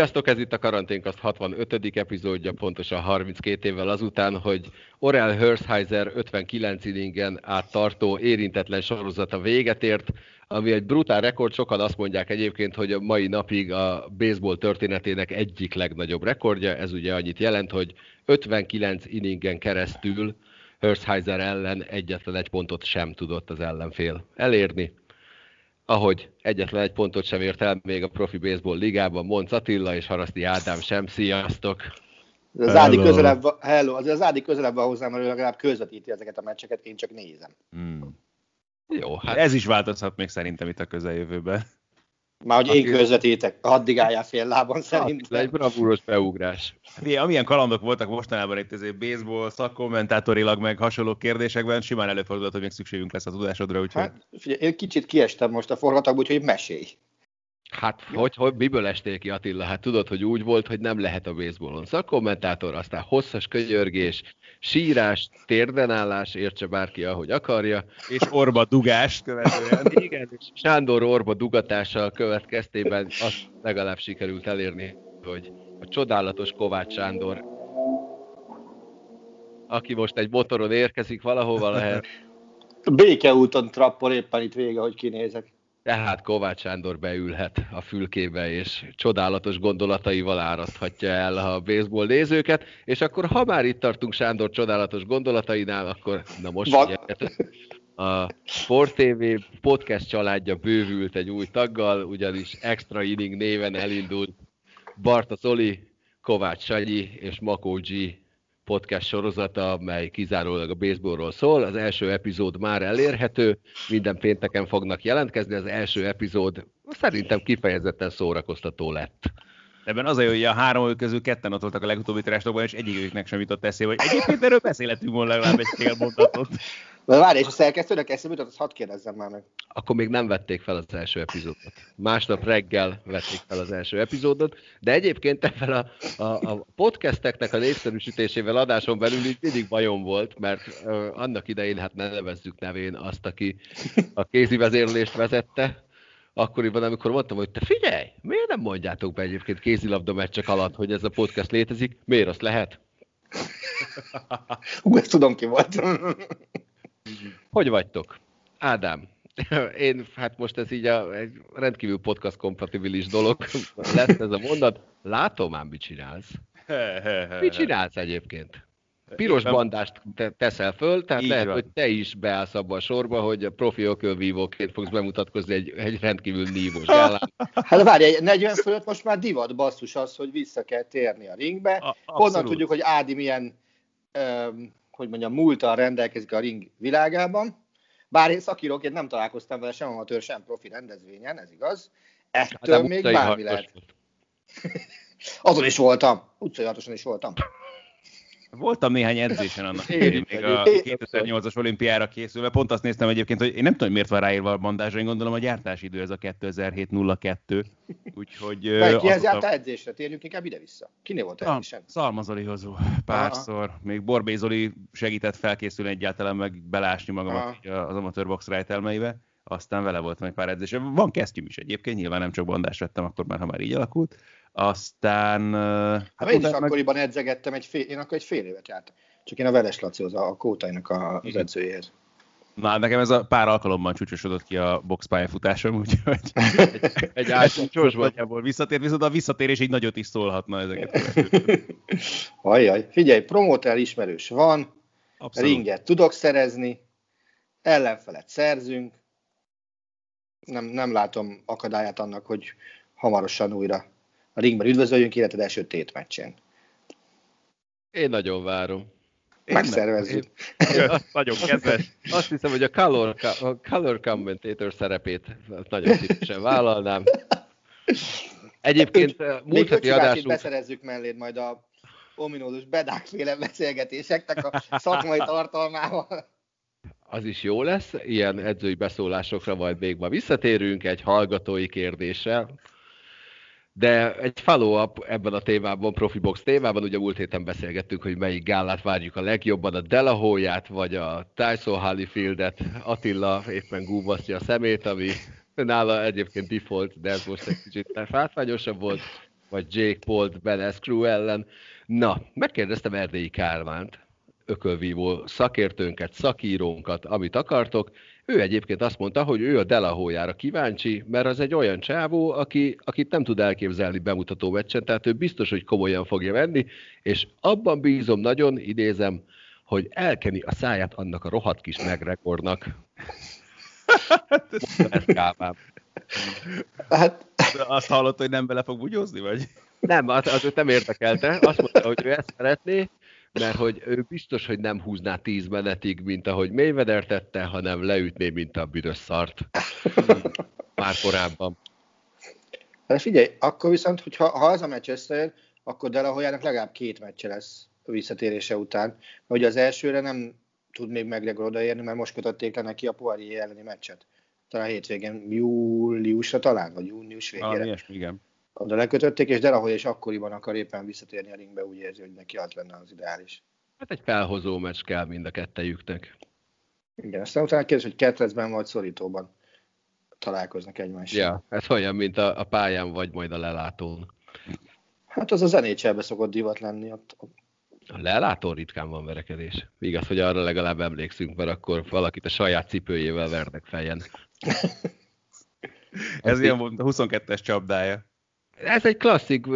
Sziasztok, ez itt a Karanténkaszt 65. epizódja, pontosan 32 évvel azután, hogy Orel Hershiser 59 inningen át tartó érintetlen sorozata véget ért, ami egy brutál rekord, sokan azt mondják egyébként, hogy a mai napig a baseball történetének egyik legnagyobb rekordja, ez ugye annyit jelent, hogy 59 inningen keresztül Hershiser ellen egyetlen egy pontot sem tudott az ellenfél elérni ahogy egyetlen egy pontot sem ért el még a profi baseball ligában, Monc Attila és Haraszti Ádám sem. Sziasztok! Az Ádi közelebb, hello, az, az Ádi közelebb van hozzám, mert ő legalább közvetíti ezeket a meccseket, én csak nézem. Hmm. Jó, Hát ez is változhat még szerintem itt a közeljövőben. Már hogy én Aki- közvetítek, addig álljál fél lábon egy szerintem. bravúros beugrás. Ugye, amilyen kalandok voltak mostanában itt ezért baseball, szakkommentátorilag, meg hasonló kérdésekben, simán előfordulhat, hogy még szükségünk lesz a tudásodra, úgyhogy Hát, figyelj, én kicsit kiestem most a forgatagból, úgyhogy mesélj. Hát, hogy, hogy miből estél ki Attila? Hát tudod, hogy úgy volt, hogy nem lehet a baseballon szakkommentátor, aztán hosszas könyörgés, sírás, térdenállás, értse bárki, ahogy akarja. és orba dugást követően. Igen, és Sándor Orba dugatással következtében azt legalább sikerült elérni, hogy a csodálatos Kovács Sándor, aki most egy motoron érkezik valahova lehet, Békeúton trappol éppen itt vége, hogy kinézek. Tehát Kovács Sándor beülhet a fülkébe, és csodálatos gondolataival áraszthatja el a baseball nézőket, és akkor ha már itt tartunk Sándor csodálatos gondolatainál, akkor na most Van. A Sport TV podcast családja bővült egy új taggal, ugyanis Extra Inning néven elindult Barta Zoli, Kovács Sanyi és Makó G podcast sorozata, mely kizárólag a baseballról szól. Az első epizód már elérhető, minden pénteken fognak jelentkezni, az első epizód szerintem kifejezetten szórakoztató lett. Ebben az a jó, hogy a három közül ketten ott voltak a legutóbbi trestokban, és egyiküknek sem jutott eszébe, hogy egyébként erről beszélhetünk volna legalább egy fél mondatot. De várj, és a szerkesztőnek eszembe jutott, azt hadd kérdezzem már meg. Akkor még nem vették fel az első epizódot. Másnap reggel vették fel az első epizódot, de egyébként ebben a, a, a podcasteknek a népszerűsítésével adáson belül így mindig bajom volt, mert uh, annak idején, hát ne nevezzük nevén azt, aki a kézi vezérlést vezette, akkoriban, amikor mondtam, hogy te figyelj, miért nem mondjátok be egyébként kézilabda meccsek alatt, hogy ez a podcast létezik, miért azt lehet? Hú, ezt tudom ki volt. Hogy vagytok? Ádám, én, hát most ez így a, egy rendkívül podcast kompatibilis dolog lesz ez a mondat. Látom ám, mit csinálsz. Mit csinálsz egyébként? Piros Éppen- bandást te- teszel föl, tehát Így lehet, van. hogy te is beállsz abba a sorba, hogy a profi ökölvívóként fogsz bemutatkozni egy, egy rendkívül nívós gálán. Hát várj, 40 fölött most már divat basszus az, hogy vissza kell térni a ringbe. A- Honnan tudjuk, hogy Ádi milyen, öm, hogy mondjam, múltal rendelkezik a ring világában. Bár én szakíróként nem találkoztam vele sem amatőr, sem profi rendezvényen, ez igaz. Ettől Hát, még bármi lehet. Azon is voltam. Utcai is voltam. Voltam néhány edzésen annak Én idején, még a egyébként. 2008-as olimpiára készülve. Pont azt néztem egyébként, hogy én nem tudom, hogy miért van ráírva a bandázsra, én gondolom a gyártási idő ez a 2007-02. Úgyhogy... Vagy kihez azóta- jártál edzésre? Térjünk inkább ide-vissza. Kinél volt edzésen? Szalma Zoli hozó párszor. Még Borbé Zoli segített felkészülni egyáltalán, meg belásni magamat Aha. az amatőr box rejtelmeibe. Aztán vele voltam egy pár edzés. Van kesztyűm is egyébként, nyilván nem csak bandás vettem akkor már, ha már így alakult. Aztán... Hát én is meg- akkoriban edzegettem, egy fél, én akkor egy fél évet jártam. Csak én a Veres Lacihoz, a Kótainak az edzőjéhez. Na, nekem ez a pár alkalommal csúcsosodott ki a box pályafutásom, úgyhogy egy, egy általános nagyjából visszatért, viszont a visszatérés egy nagyot is szólhatna ezeket. Ajaj, figyelj, promóter ismerős van, Abszolút. ringet tudok szerezni, ellenfelet szerzünk, nem, nem látom akadályát annak, hogy hamarosan újra a ringben üdvözöljünk, illetve első tétmeccsen. Én nagyon várom. Megszervezzük. Nagyon kedves. Azt hiszem, hogy a color, a color commentator szerepét nagyon szívesen vállalnám. Egyébként eh, múlt heti adásunk... beszerezzük melléd majd a ominózus bedákféle beszélgetéseknek a szakmai tartalmával. Az is jó lesz, ilyen edzői beszólásokra majd még ma visszatérünk egy hallgatói kérdéssel. De egy follow-up ebben a témában, Profibox témában, ugye múlt héten beszélgettünk, hogy melyik gálát várjuk a legjobban, a Delahoyát vagy a Tyson Holyfieldet. Attila éppen gúbasztja a szemét, ami nála egyébként default, de ez most egy kicsit fátványosabb volt, vagy Jake Paul Ben Escrew ellen. Na, megkérdeztem Erdélyi Kármánt, ökölvívó szakértőnket, szakírónkat, amit akartok, ő egyébként azt mondta, hogy ő a Delahójára kíváncsi, mert az egy olyan csávó, aki, akit nem tud elképzelni bemutató meccsen, tehát ő biztos, hogy komolyan fogja venni, és abban bízom nagyon, idézem, hogy elkeni a száját annak a rohadt kis megrekordnak. Ez kámám. Hát... Azt hallott, hogy nem bele fog bugyózni, vagy? Nem, az, az őt nem érdekelte. Azt mondta, hogy ő ezt szeretné, mert hogy ő biztos, hogy nem húzná tíz menetig, mint ahogy Mayweather tette, hanem leütné, mint a büdös szart. Már korábban. Hát figyelj, akkor viszont, hogyha ha az a meccs összejön, akkor Delahoyának legalább két meccse lesz a visszatérése után. Ugye az elsőre nem tud még McGregor odaérni, mert most kötötték le neki a Poirier elleni meccset. Talán hétvégén, júliusra talán, vagy június végére. Ah, ilyesmi, igen oda lekötötték, és Delahoy és akkoriban akar éppen visszatérni a ringbe, úgy érzi, hogy neki az lenne az ideális. Hát egy felhozó meccs kell mind a kettejüknek. Igen, aztán utána kérdés, hogy ketrecben vagy szorítóban találkoznak egymással. Ja, ez olyan, mint a, a pályán vagy majd a lelátón. Hát az a zenécselbe szokott divat lenni. Ott, ott. A lelátón ritkán van verekedés. Igaz, hogy arra legalább emlékszünk, mert akkor valakit a saját cipőjével vernek fejen. Ez ilyen volt a 22-es csapdája ez egy klasszik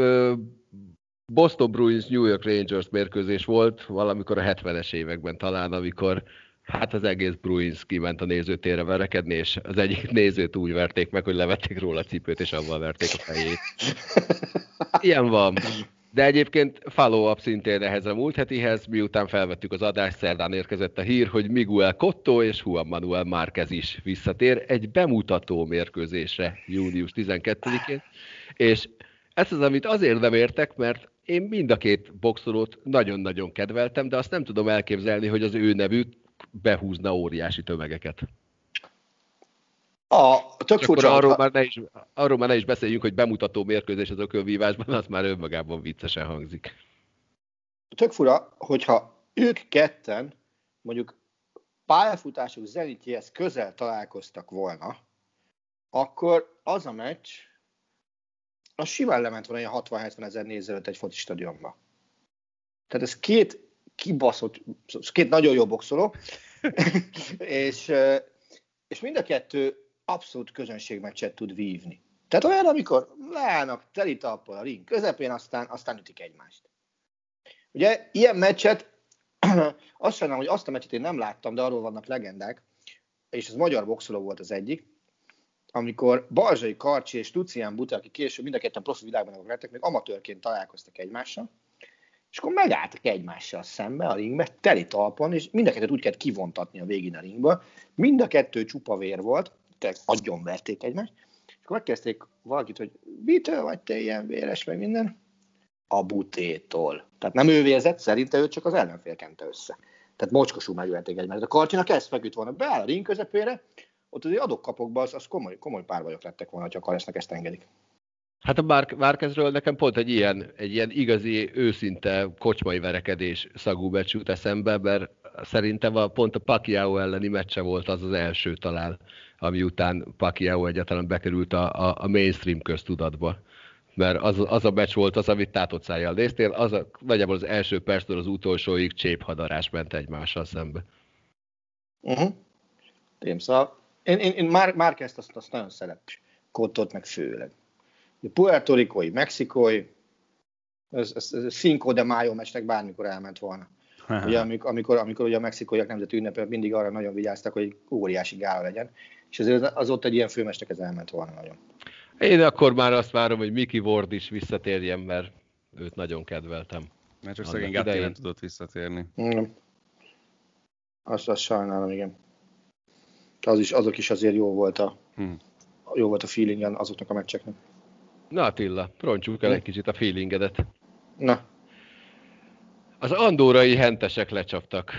Boston Bruins New York Rangers mérkőzés volt valamikor a 70-es években talán, amikor hát az egész Bruins kiment a nézőtérre verekedni, és az egyik nézőt úgy verték meg, hogy levették róla a cipőt, és avval verték a fejét. Ilyen van. De egyébként follow-up szintén ehhez a múlt hetihez, miután felvettük az adást, szerdán érkezett a hír, hogy Miguel Cotto és Juan Manuel Márquez is visszatér egy bemutató mérkőzésre június 12-én, és ez az, amit azért nem értek, mert én mind a két boxolót nagyon-nagyon kedveltem, de azt nem tudom elképzelni, hogy az ő nevük behúzna óriási tömegeket. A, tök Csak furcsa, arról, már ne is, arról már ne is beszéljünk, hogy bemutató mérkőzés az ökölvívásban, az már önmagában viccesen hangzik. Tök fura, hogyha ők ketten mondjuk pályafutásuk zenitjéhez közel találkoztak volna, akkor az a meccs az simán lement volna ilyen 60-70 ezer nézőt egy foci stadionba. Tehát ez két kibaszott, két nagyon jó boxoló, és, és mind a kettő abszolút közönségmeccset tud vívni. Tehát olyan, amikor leállnak teli talpon a ring közepén, aztán, aztán ütik egymást. Ugye ilyen meccset, azt sajnálom, hogy azt a meccset én nem láttam, de arról vannak legendák, és ez magyar boxoló volt az egyik, amikor Balzsai Karcsi és Lucián Buta, aki később mind a ketten profi világban lettek, még amatőrként találkoztak egymással, és akkor megálltak egymással szembe a ringbe, teli talpon, és mind a kettőt úgy kellett kivontatni a végén a ringből. Mind a kettő csupa vér volt, tehát agyon verték egymást, és akkor megkezdték valakit, hogy mitől vagy te ilyen véres, meg minden? A butétól. Tehát nem ő vérzett, szerinte ő csak az ellenfél kente össze. Tehát mocskosú megverték egymást. A Karcsinak ez feküdt volna beáll a ring közepére, ott azért adok-kapokban az, az komoly, komoly párbajok lettek volna, ha Karesznek ezt engedik. Hát a Márkezről nekem pont egy ilyen, egy ilyen igazi, őszinte kocsmai verekedés szagú meccs jut eszembe, mert szerintem a, pont a Pacquiao elleni meccse volt az az első talán, ami után Pacquiao egyáltalán bekerült a, a, a mainstream köztudatba. Mert az, az a meccs volt az, amit tátott szájjal néztél, az a, nagyjából az első perctől az utolsóig cséphadaras ment egymással szembe. Uh-huh. Tém, szóval én, én, én már, már ezt azt, azt nagyon szeretem. Kottot meg főleg. Puerto Ricoi, Mexikói, ez, ez, ez Cinco de Mayo meccsnek bármikor elment volna. Ugye, amikor, amikor, amikor ugye a mexikóiak nemzeti ünnepek mindig arra nagyon vigyáztak, hogy óriási gála legyen, és azért az ott egy ilyen főmestek ez elment volna nagyon. Én akkor már azt várom, hogy Mickey Ward is visszatérjen, mert őt nagyon kedveltem. Mert csak szegény Gatti nem tudott visszatérni. Mm. Azt, azt sajnálom, igen. Az is, azok is azért jó volt a, hmm. jó volt a feelingen azoknak a meccseknek. Na Attila, roncsuk el egy kicsit a feelingedet. Na. Az andórai hentesek lecsaptak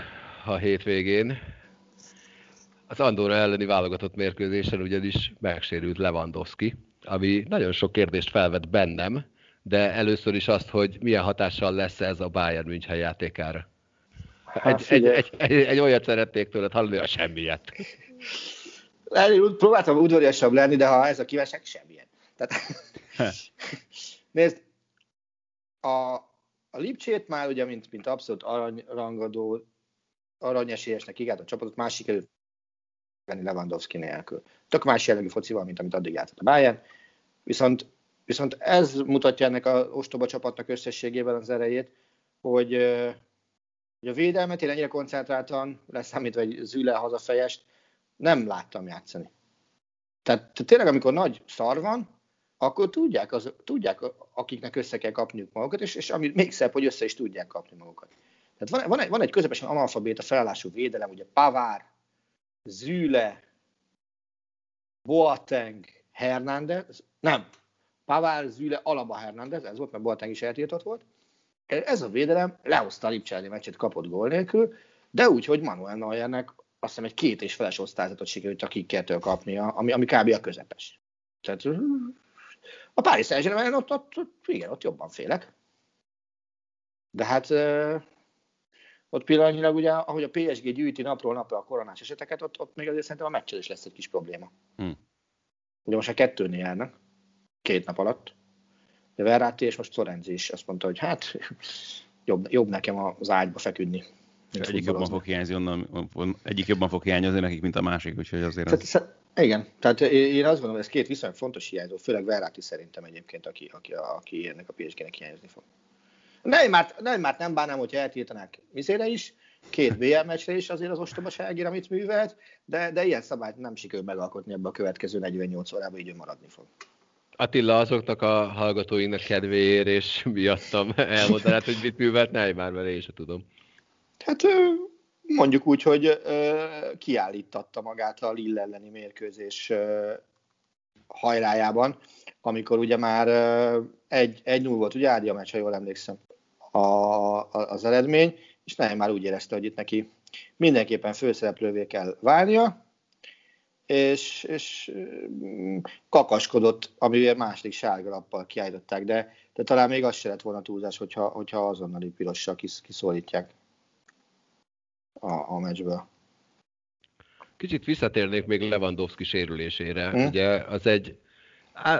a hétvégén. Az Andorra elleni válogatott mérkőzésen ugyanis megsérült Lewandowski, ami nagyon sok kérdést felvet bennem, de először is azt, hogy milyen hatással lesz ez a Bayern München játékára. Hát, egy, egy, egy, egy, egy olyat szeretnék tőled hallani, a semmiet. Próbáltam udvariasabb lenni, de ha ez a kívánság, semmilyen. Tehát, nézd, a, a Lipcsét már ugye, mint, mint abszolút aranyrangadó, aranyesélyesnek igált a csapatot, más sikerült venni Lewandowski nélkül. Tök más jellegű focival, mint amit addig játszott a Bayern. Viszont, viszont ez mutatja ennek a ostoba csapatnak összességében az erejét, hogy, hogy a védelmet én ennyire koncentráltan, leszámítva egy Züle hazafejest, nem láttam játszani. Tehát, tényleg, amikor nagy szar van, akkor tudják, az, tudják, akiknek össze kell kapniuk magukat, és, és ami még szebb, hogy össze is tudják kapni magukat. Tehát van, van, egy, van egy közepesen analfabéta felállású védelem, ugye Pavár, Züle, Boateng, Hernández, nem, Pavár, Züle, Alaba, Hernández, ez volt, mert Boateng is eltiltott volt. Ez a védelem lehozta a Lipcselni meccset, kapott gól nélkül, de úgy, hogy Manuel Neuernek azt hiszem egy két és feles osztályzatot sikerült a kikkertől kapnia, ami, ami kb. a közepes. Tehát a Paris Saint-Germain ott, ott, ott, igen, ott jobban félek. De hát ott pillanatnyilag ugye, ahogy a PSG gyűjti napról napra a koronás eseteket, ott, ott még azért szerintem a meccsel is lesz egy kis probléma. Hmm. Ugye most a kettőnél járnak, két nap alatt. De Verratti és most Florenzi is azt mondta, hogy hát jobb, jobb nekem az ágyba feküdni. Egyik jobban fog hiányozni onnan, egyik jobban fog hiányozni nekik, mint a másik, úgyhogy azért... Tehát, az... Igen, tehát én azt gondolom, hogy ez két viszonylag fontos hiányzó, főleg Verratti szerintem egyébként, aki, aki, aki ennek a PSG-nek hiányozni fog. Neymart, Neymart nem bánnám, hogyha eltiltanák vizére is, két BL meccsre is azért az ostobaságért, amit művelt, de, de ilyen szabályt nem sikerül megalkotni ebbe a következő 48 órában, így ő maradni fog. Attila, azoknak a hallgatóinknak kedvéért és miattam elmondanád, hogy mit művelt Neymar, mert én sem tudom. Hát mondjuk úgy, hogy kiállítatta magát a Lille elleni mérkőzés hajrájában, amikor ugye már egy, egy 0 volt, ugye Ádi a meccs, ha jól emlékszem, a, a, az eredmény, és nem már úgy érezte, hogy itt neki mindenképpen főszereplővé kell válnia, és, és kakaskodott, amivel második sárga lappal kiállították, de, de talán még az se lett volna túlzás, hogyha, hogyha azonnali pirossal kis, kiszólítják a, a meccsből. Kicsit visszatérnék még Lewandowski sérülésére. Hm? Ugye az egy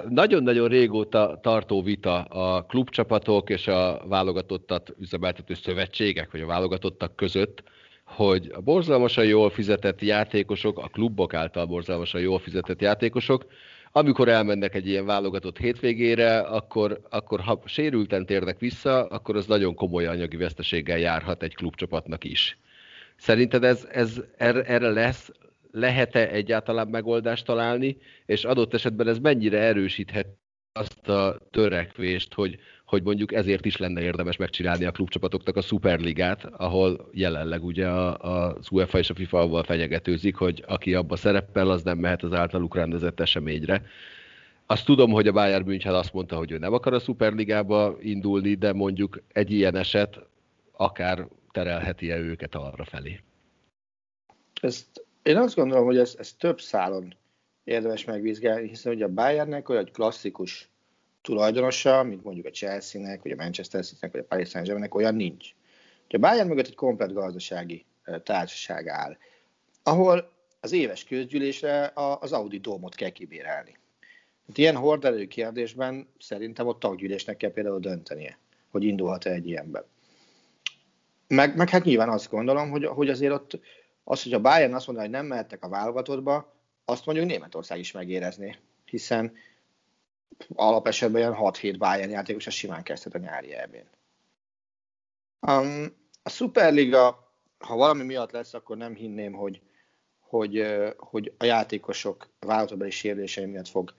nagyon-nagyon régóta tartó vita a klubcsapatok és a válogatottat üzemeltető szövetségek, vagy a válogatottak között, hogy a borzalmasan jól fizetett játékosok, a klubok által borzalmasan jól fizetett játékosok, amikor elmennek egy ilyen válogatott hétvégére, akkor, akkor ha sérülten térnek vissza, akkor az nagyon komoly anyagi veszteséggel járhat egy klubcsapatnak is. Szerinted ez, ez erre lesz, lehet-e egyáltalán megoldást találni, és adott esetben ez mennyire erősíthet azt a törekvést, hogy, hogy mondjuk ezért is lenne érdemes megcsinálni a klubcsapatoknak a szuperligát, ahol jelenleg ugye az UEFA és a FIFA avval fenyegetőzik, hogy aki abba szerepel, az nem mehet az általuk rendezett eseményre. Azt tudom, hogy a Bayern München azt mondta, hogy ő nem akar a szuperligába indulni, de mondjuk egy ilyen eset akár terelheti-e őket arra felé? Ezt, én azt gondolom, hogy ez, ez több szálon érdemes megvizsgálni, hiszen ugye a Bayernnek olyan klasszikus tulajdonosa, mint mondjuk a Chelsea-nek, vagy a Manchester City-nek, vagy a Paris Saint-Germainnek olyan nincs. A Bayern mögött egy komplet gazdasági társaság áll, ahol az éves közgyűlésre az Audi Dómot kell kibérelni. Tehát ilyen horderő kérdésben szerintem ott taggyűlésnek kell például döntenie, hogy indulhat-e egy ilyenben. Meg, meg hát nyilván azt gondolom, hogy, hogy azért ott Az, hogy a Bayern azt mondja, hogy nem mehettek a válogatottba, azt mondjuk Németország is megérezné, hiszen alapesetben olyan 6-7 Bayern játékos a simán kezdhet a nyári elbén. Um, a Superliga, ha valami miatt lesz, akkor nem hinném, hogy, hogy, hogy a játékosok válogatottbeli sérülései miatt fog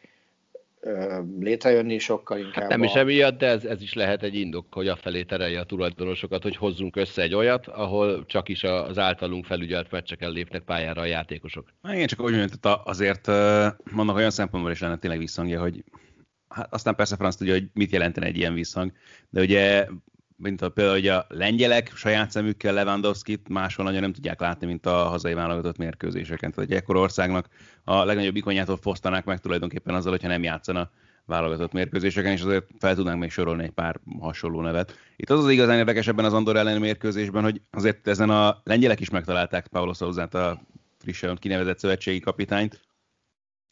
létrejönni, sokkal inkább. Hát nem a... is emiatt, de ez, ez is lehet egy indok, hogy afelé terelje a tulajdonosokat, hogy hozzunk össze egy olyat, ahol csak is az általunk felügyelt meccseken lépnek pályára a játékosok. Igen, csak úgy mondjuk, azért vannak olyan szempontból is lenne tényleg visszhangja, hogy hát aztán persze Franz tudja, hogy mit jelentene egy ilyen visszhang, de ugye mint a, például hogy a lengyelek saját szemükkel Lewandowski-t máshol nagyon nem tudják látni, mint a hazai válogatott mérkőzéseken. Tehát egy ekkor országnak a legnagyobb ikonyától fosztanák meg tulajdonképpen azzal, hogyha nem játszana válogatott mérkőzéseken, és azért fel tudnánk még sorolni egy pár hasonló nevet. Itt az az igazán érdekes ebben az Andor elleni mérkőzésben, hogy azért ezen a lengyelek is megtalálták Paulo Szózát a frissen kinevezett szövetségi kapitányt,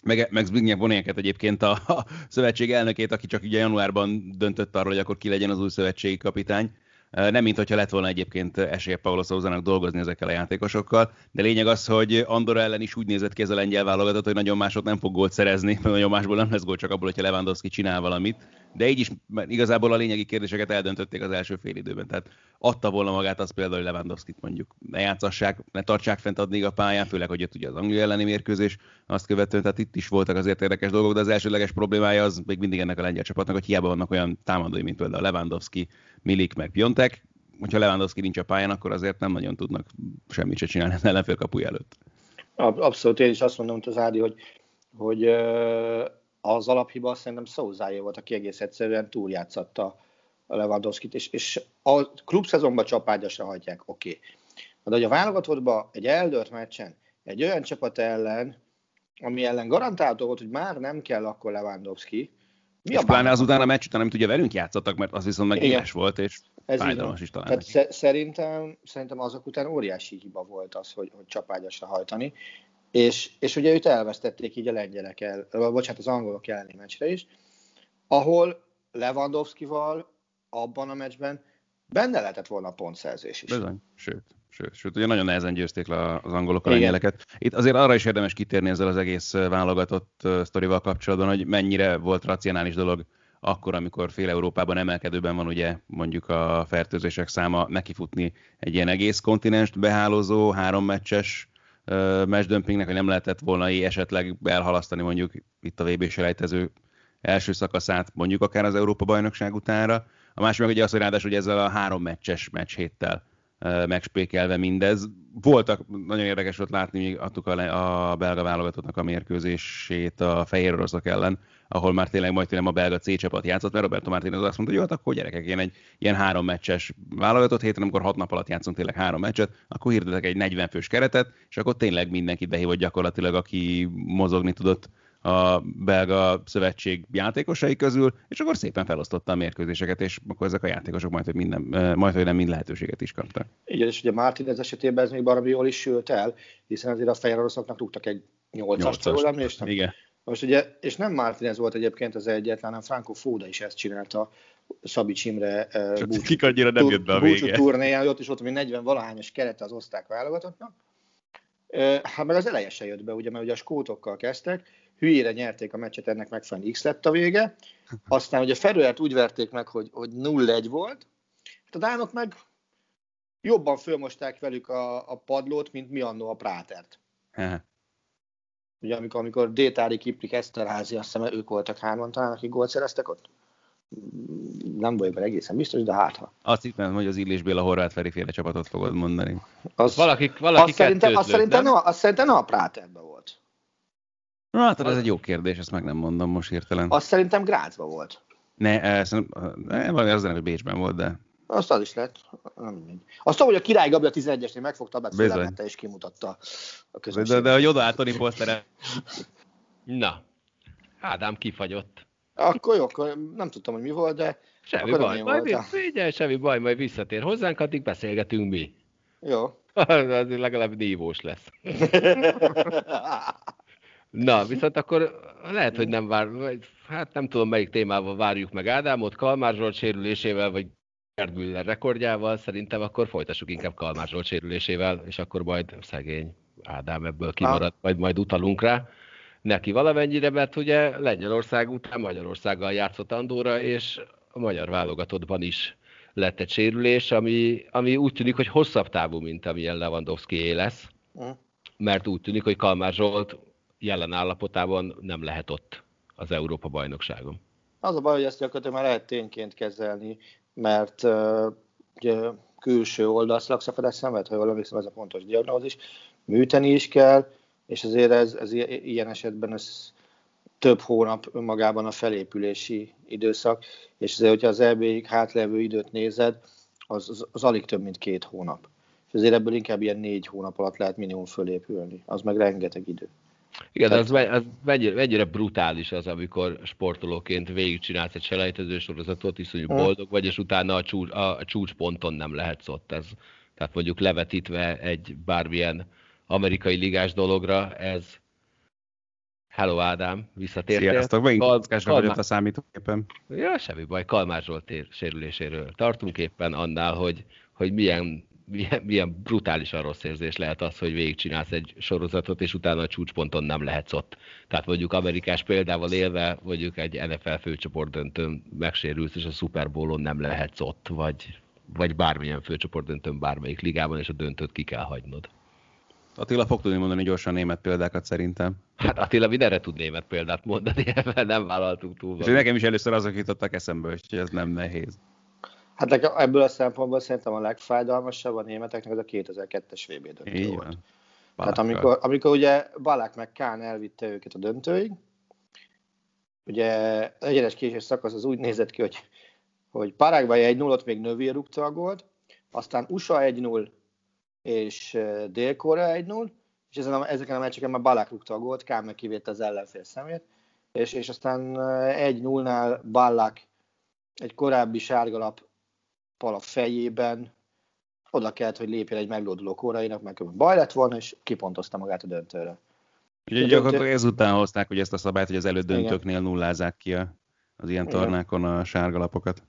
meg, meg Zbigniew Bonieket egyébként a, a szövetség elnökét, aki csak ugye januárban döntött arról, hogy akkor ki legyen az új szövetségi kapitány. Nem, mint hogyha lett volna egyébként esélye Paulo Szózának dolgozni ezekkel a játékosokkal, de lényeg az, hogy Andorra ellen is úgy nézett ki ez a lengyel válogatott, hogy nagyon másot nem fog gólt szerezni, mert nagyon másból nem lesz gól, csak abból, hogyha Lewandowski csinál valamit. De így is igazából a lényegi kérdéseket eldöntötték az első fél időben. Tehát adta volna magát az például, hogy Lewandowski-t mondjuk ne játszassák, ne tartsák fent addig a pályán, főleg, hogy jött ugye az Anglia elleni mérkőzés, azt követően, tehát itt is voltak azért érdekes dolgok, de az elsődleges problémája az még mindig ennek a lengyel csapatnak, hogy hiába vannak olyan támadói, mint például Lewandowski, Milik meg Piontek, hogyha Lewandowski nincs a pályán, akkor azért nem nagyon tudnak semmit se csinálni az ellenfél kapuja előtt. Abszolút, én is azt mondom, hogy az Ádi, hogy, hogy az alaphiba szerintem Szózájé volt, aki egész egyszerűen túljátszatta a Lewandowski-t, és, és a klubszezonban csapágyasra hagyják, oké. Okay. De hogy a válogatottban egy eldőlt meccsen, egy olyan csapat ellen, ami ellen garantálható volt, hogy már nem kell akkor Lewandowski, mi és a pláne azután a meccs után nem tudja, velünk játszottak, mert az viszont meg éles volt, és Ez fájdalmas is talán. Tehát szerintem, szerintem azok után óriási hiba volt az, hogy, hogy csapágyasra hajtani, és, és ugye őt elvesztették így a lengyelek el, bocsánat, az angolok elleni meccsre is, ahol Lewandowski-val abban a meccsben benne lehetett volna a pontszerzés is. Bizony, sőt. Sőt, sőt, ugye nagyon nehezen győzték le az angolok a lengyeleket. Itt azért arra is érdemes kitérni ezzel az egész válogatott sztorival kapcsolatban, hogy mennyire volt racionális dolog akkor, amikor fél Európában emelkedőben van ugye mondjuk a fertőzések száma, nekifutni egy ilyen egész kontinenst behálózó, három meccses mesdömpingnek, hogy nem lehetett volna esetleg elhalasztani mondjuk itt a VB selejtező első szakaszát, mondjuk akár az Európa bajnokság utánra. A másik meg ugye az, hogy ráadásul hogy ezzel a három meccses meccs héttel megspékelve mindez. Voltak, nagyon érdekes volt látni, még adtuk a, a belga válogatottnak a mérkőzését a fehér oroszok ellen, ahol már tényleg majd tényleg a belga C csapat játszott, mert Roberto Martinez azt mondta, hogy jó, hát akkor gyerekek, én egy ilyen három meccses válogatott héten, amikor hat nap alatt játszunk tényleg három meccset, akkor hirdetek egy 40 fős keretet, és akkor tényleg mindenkit behívott gyakorlatilag, aki mozogni tudott a belga szövetség játékosai közül, és akkor szépen felosztotta a mérkőzéseket, és akkor ezek a játékosok majd, hogy, minden, majd, hogy nem mind lehetőséget is kaptak. Igen, és ugye Martinez esetében ez még baromi jól is sült el, hiszen azért a fehér oroszoknak rúgtak egy 8-ast, jól emlékszem. Igen. Most ugye, és nem Martinez volt egyébként az egyetlen, hanem Franco Foda is ezt csinálta Szabi Csimre búcsú, nem jött be a vége. turnéján, ott is volt, hogy 40 valahányos kerete az oszták válogatottnak. Hát meg az eleje se jött be, ugye, mert ugye a skótokkal kezdtek, hülyére nyerték a meccset, ennek megfelelően X lett a vége. Aztán ugye Ferőert úgy verték meg, hogy, hogy 0-1 volt. Hát a Dánok meg jobban fölmosták velük a, a padlót, mint mi annó a Prátert. Ugye amikor, amikor Détári, Kiprik, Eszterházi, azt hiszem ők voltak hárman talán, akik gólt szereztek ott? Nem vagyok benne egészen biztos, de hát ha. Azt hittem, hogy az Illés a Horváth Feri féle csapatot fogod mondani. Az, valaki, valaki azt, szerintem, azt, szerintem nem, azt szerintem nem a Práterben volt. Na, hát ez egy jó kérdés, ezt meg nem mondom most hirtelen. Azt szerintem Grácsban volt. Ne, ez, ne, valami az hogy Bécsben volt, de... Azt az is lett. Azt tudom, hogy a Király Gabi a 11-esnél megfogta a Születette és kimutatta a közönséget. De, de hogy odaállt Tony Posztere. Na, Ádám kifagyott. Akkor jó, akkor nem tudtam, hogy mi volt, de Semmi baj, majd figyelj, semmi baj, majd visszatér hozzánk, addig beszélgetünk mi. Jó. Az legalább nívós lesz. Na, viszont akkor lehet, hogy nem vár, vagy, hát nem tudom melyik témával várjuk meg Ádámot, Kalmár Zsolt sérülésével, vagy Gerd Müller rekordjával, szerintem akkor folytassuk inkább Kalmár Zsolt sérülésével, és akkor majd szegény Ádám ebből kimarad, majd majd utalunk rá neki valamennyire, mert ugye Lengyelország után Magyarországgal játszott Andorra, és a magyar válogatottban is lett egy sérülés, ami, ami úgy tűnik, hogy hosszabb távú, mint amilyen Lewandowski lesz, mert úgy tűnik, hogy Kalmár Zsolt jelen állapotában nem lehet ott az Európa bajnokságon. Az a baj, hogy ezt gyakorlatilag már lehet tényként kezelni, mert uh, ugye, külső oldalszlakszakadás szenved, ha jól emlékszem, ez a pontos diagnózis, műteni is kell, és azért ez, ez ilyen esetben ez több hónap önmagában a felépülési időszak, és azért, hogyha az EB-ig hátlevő időt nézed, az, az, az alig több, mint két hónap. És azért ebből inkább ilyen négy hónap alatt lehet minimum fölépülni. Az meg rengeteg idő. Igen, Tehát... az, az mennyire, mennyire brutális az, amikor sportolóként végigcsinálsz egy selejtező sorozatot, iszonyú hmm. boldog vagy, és utána a, csúcs, a, a csúcsponton nem lehetsz ott. Ez, tehát mondjuk levetítve egy bármilyen amerikai ligás dologra, ez Hello Ádám, visszatértél. Sziasztok, megint Kal- kockásra Kalmár... vagyok a számítógépen. Ja, semmi baj, Kalmár Zsolt sérüléséről tartunk éppen annál, hogy, hogy milyen, milyen, milyen brutálisan rossz érzés lehet az, hogy végigcsinálsz egy sorozatot, és utána a csúcsponton nem lehetsz ott. Tehát mondjuk amerikás példával élve, mondjuk egy NFL főcsoport döntőn megsérülsz, és a Super Bowl-on nem lehetsz ott, vagy, vagy bármilyen főcsoport döntőn bármelyik ligában, és a döntőt ki kell hagynod. Attila fog tudni mondani gyorsan német példákat szerintem. Hát Attila mindenre tud német példát mondani, ebben nem vállaltunk túl. És nekem is először azok jutottak eszembe, hogy ez nem nehéz. Hát ebből a szempontból szerintem a legfájdalmasabb a németeknek az a 2002-es VB döntő Így volt. Van. Tehát amikor, amikor ugye Balák meg Kán elvitte őket a döntőig, ugye egyenes késés szakasz az úgy nézett ki, hogy, hogy Paraguay 1 0 még Növi rúgta a gólt, aztán USA 1-0, és Dél-Korea 1-0, és ezen a, ezeken a meccseken már Balák rúgta a gólt, Kám meg kivétte az ellenfél szemét, és, és aztán 1-0-nál Balák egy korábbi sárgalap a fejében oda kellett, hogy lépjen egy meglóduló kórainak, mert baj lett volna, és kipontozta magát a döntőre. Ugye gyakorlatilag ezután hozták hogy ezt a szabályt, hogy az elődöntőknél nullázák ki a, az ilyen igen. tornákon a sárgalapokat.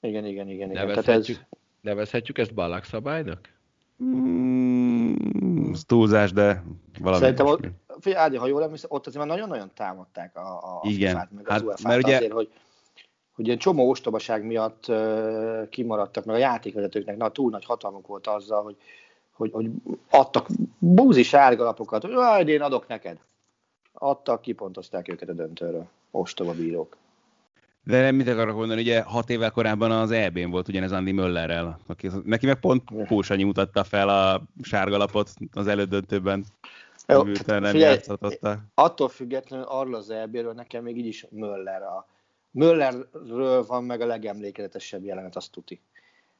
Igen, igen, igen. igen. Nevezhetjük, ez... nevezhetjük ezt Balák szabálynak? Mm, ez túlzás, de valami. Szerintem ott, Ádi, ha jól emlékszem, ott azért már nagyon-nagyon támadták a, a Igen. FIFA-t, meg hát, az UEFA-t mert ugye... azért, hogy, hogy ilyen csomó ostobaság miatt kimaradtak, meg a játékvezetőknek na, túl nagy hatalmuk volt azzal, hogy, hogy, hogy adtak búzi sárgalapokat, hogy én adok neked. Adtak, kipontozták őket a döntőről. Ostoba bírók. De nem mit akarok mondani, ugye hat évvel korábban az EB-n volt ugyanez Andy Möllerrel, aki, neki meg pont Pósanyi mutatta fel a sárgalapot az elődöntőben. Jó, nem figyelj, attól függetlenül arról az EB-ről nekem még így is Möller a Möllerről van meg a legemlékezetesebb jelenet, azt tuti.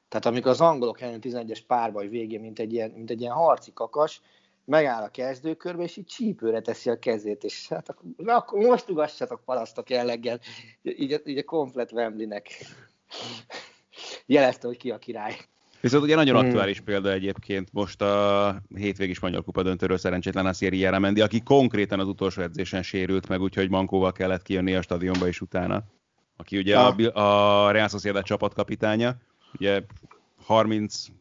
Tehát amikor az angolok ellen 11-es párbaj végén, mint egy ilyen, mint egy ilyen harci kakas, megáll a kezdőkörbe, és így csípőre teszi a kezét, és hát akkor, na, akkor most ugassatok parasztok jelleggel, így, így a komplet Wembleynek jelezte, hogy ki a király. Viszont ugye nagyon hmm. aktuális példa egyébként most a hétvégi spanyol kupa döntőről szerencsétlen a Sierra Mendi, aki konkrétan az utolsó edzésen sérült meg, úgyhogy Mankóval kellett kijönni a stadionba is utána. Aki ugye a, a Real Sociedad csapatkapitánya, ugye 35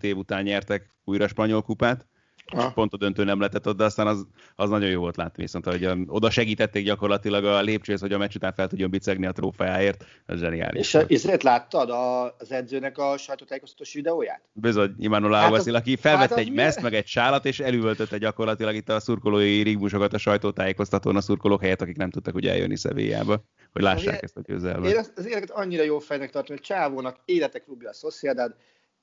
év után nyertek újra spanyol kupát, Ha. pont a döntő nem lehetett ott, de aztán az, az nagyon jó volt látni, viszont hogy oda segítették gyakorlatilag a lépcsőhöz, hogy a meccs után fel tudjon bicegni a trófeáért, ez zseniális. És ezért láttad az edzőnek a sajtótájékoztatós videóját? Bizony, Immanuel hát Alguacil, aki felvette hát egy meszt, meg egy sálat, és elüvöltötte gyakorlatilag itt a szurkolói rigmusokat a sajtótájékoztatón a szurkolók helyett, akik nem tudtak ugye eljönni Szevélyába, hogy lássák az ezt a közelbe. Én az életet annyira jó fejnek tartom, hogy Csávónak életek klubja a Sociedad,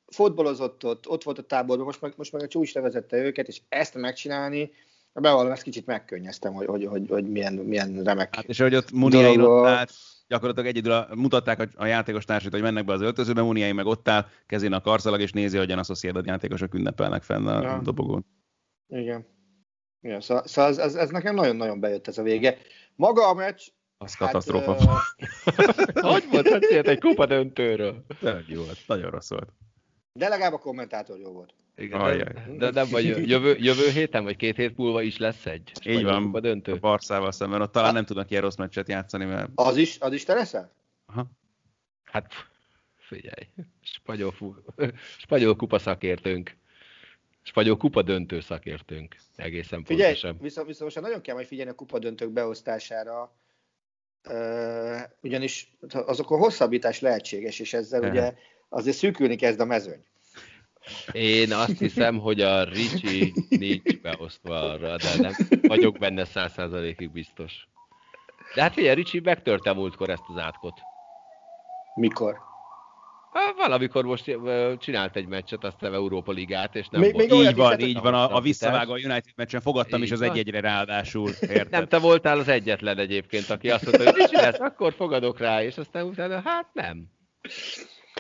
fotbalozott ott, ott volt a táborban, most meg, most meg a csúcs vezette őket, és ezt megcsinálni, bevallom, ezt kicsit megkönnyeztem, hogy, hogy, hogy, hogy milyen, milyen remek hát, És hogy ott Muniain ott állt, gyakorlatilag egyedül mutatták a, a játékos társait, hogy mennek be az öltözőbe, Muniain meg ott áll, kezén a karszalag, és nézi, hogyan a Sociedad játékosok ünnepelnek fenn a ja. dobogón. Igen. Igen, szóval, szóval ez, ez, ez, nekem nagyon-nagyon bejött ez a vége. Maga a meccs... Az hát, katasztrófa. Uh... hogy mondtad egy kupa döntőről? Nagyon jó volt, nagyon rossz volt. De legalább a kommentátor jó volt. Igen, de, de nem vagy jövő, jövő héten, vagy két hét múlva is lesz egy. Így van, a döntő. A Barszával szemben, ott talán nem tudnak ilyen rossz meccset játszani, mert... Az is, az is te leszel? Aha. Hát figyelj, spanyol, spanyol kupa szakértőnk. Spanyol kupa döntő szakértőnk. Egészen Figyelj, pontosan. viszont, viszont most nagyon kell majd figyelni a kupa döntők beosztására, ugyanis azok a hosszabbítás lehetséges, és ezzel ugye azért szűkülni kezd a mezőny. Én azt hiszem, hogy a Ricsi nincs beosztva arra, de nem vagyok benne száz százalékig biztos. De hát figyelj, Ricsi megtörte múltkor ezt az átkot. Mikor? Valamikor most csinált egy meccset, aztán Európa Ligát, és nem Még- volt. még Így van, így van. A, a visszavágó a United meccsen fogadtam Így is az van. egy-egyre ráadásul. Érted? Nem te voltál az egyetlen egyébként, aki azt mondta, hogy Ricsi lesz, akkor fogadok rá, és aztán utána, hát nem.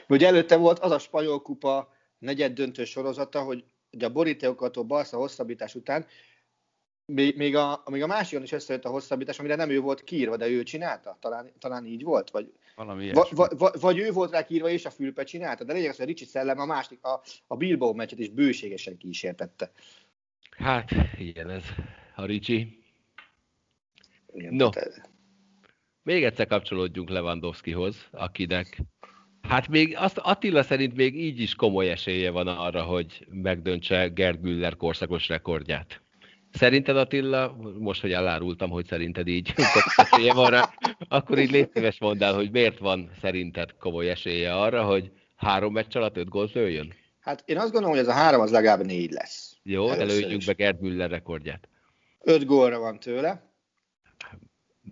Ugye előtte volt az a spanyol kupa negyed döntő sorozata, hogy a borítékokat a Barca hosszabbítás után még, még, a, még a másikon is összejött a hosszabbítás, amire nem ő volt kiírva, de ő csinálta. Talán, talán így volt, vagy, Valami va, va, va, vagy ő volt rá kiírva, és a Fülpe csinálta. De lényeg az, hogy a Ricsi szellem a másik, a, a Bilbao meccset is bőségesen kísértette. Hát, ilyen ez a Ricsi. Igen, No. tehát- Még egyszer kapcsolódjunk Lewandowskihoz, akinek Hát még azt Attila szerint még így is komoly esélye van arra, hogy megdöntse Gerd Müller korszakos rekordját. Szerinted Attila, most, hogy elárultam, hogy szerinted így esélye van rá, akkor így légy szíves mondd el, hogy miért van szerinted komoly esélye arra, hogy három meccs alatt öt gólt lőjön? Hát én azt gondolom, hogy ez a három az legalább négy lesz. Jó, Először is. be Gerd Müller rekordját. Öt gólra van tőle,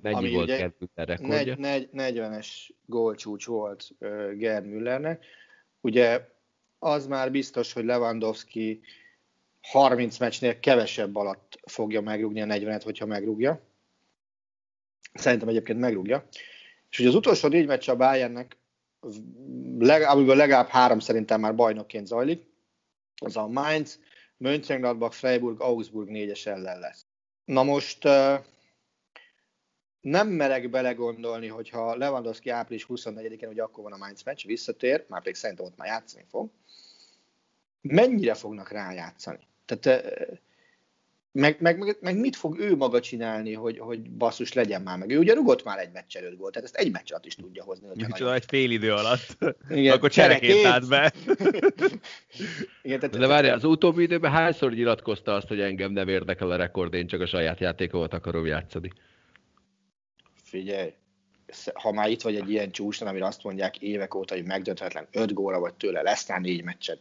Mennyi Ami volt ugye Gerd Müller negy, negy, 40-es gólcsúcs volt uh, Gerd Müllernek. Ugye az már biztos, hogy Lewandowski 30 meccsnél kevesebb alatt fogja megrúgni a 40-et, hogyha megrúgja. Szerintem egyébként megrúgja. És ugye az utolsó négy meccs a Bayernnek, leg- amiből legalább három szerintem már bajnokként zajlik, az a Mainz, Mönchengladbach, Freiburg, Augsburg négyes ellen lesz. Na most uh, nem merek belegondolni, hogyha Lewandowski április 24-én, hogy akkor van a Mainz meccs, visszatér, már pedig szerintem ott már játszani fog, mennyire fognak rájátszani? Tehát, eh, meg, meg, meg, meg, mit fog ő maga csinálni, hogy, hogy basszus legyen már meg? Ő ugye rugott már egy meccs előtt volt, tehát ezt egy meccs alatt is tudja hozni. Micsoda, nagyon- egy fél idő alatt. Igen, Akkor csereként. állt be. Igen, tehát, De várj, az utóbbi időben hányszor nyilatkozta azt, hogy engem nem érdekel a rekord, én csak a saját játékomat akarom játszani. Figyelj, ha már itt vagy egy ilyen csúcsnál, amire azt mondják évek óta, hogy megdönthetetlen öt góra vagy tőle, lesz már négy meccsed.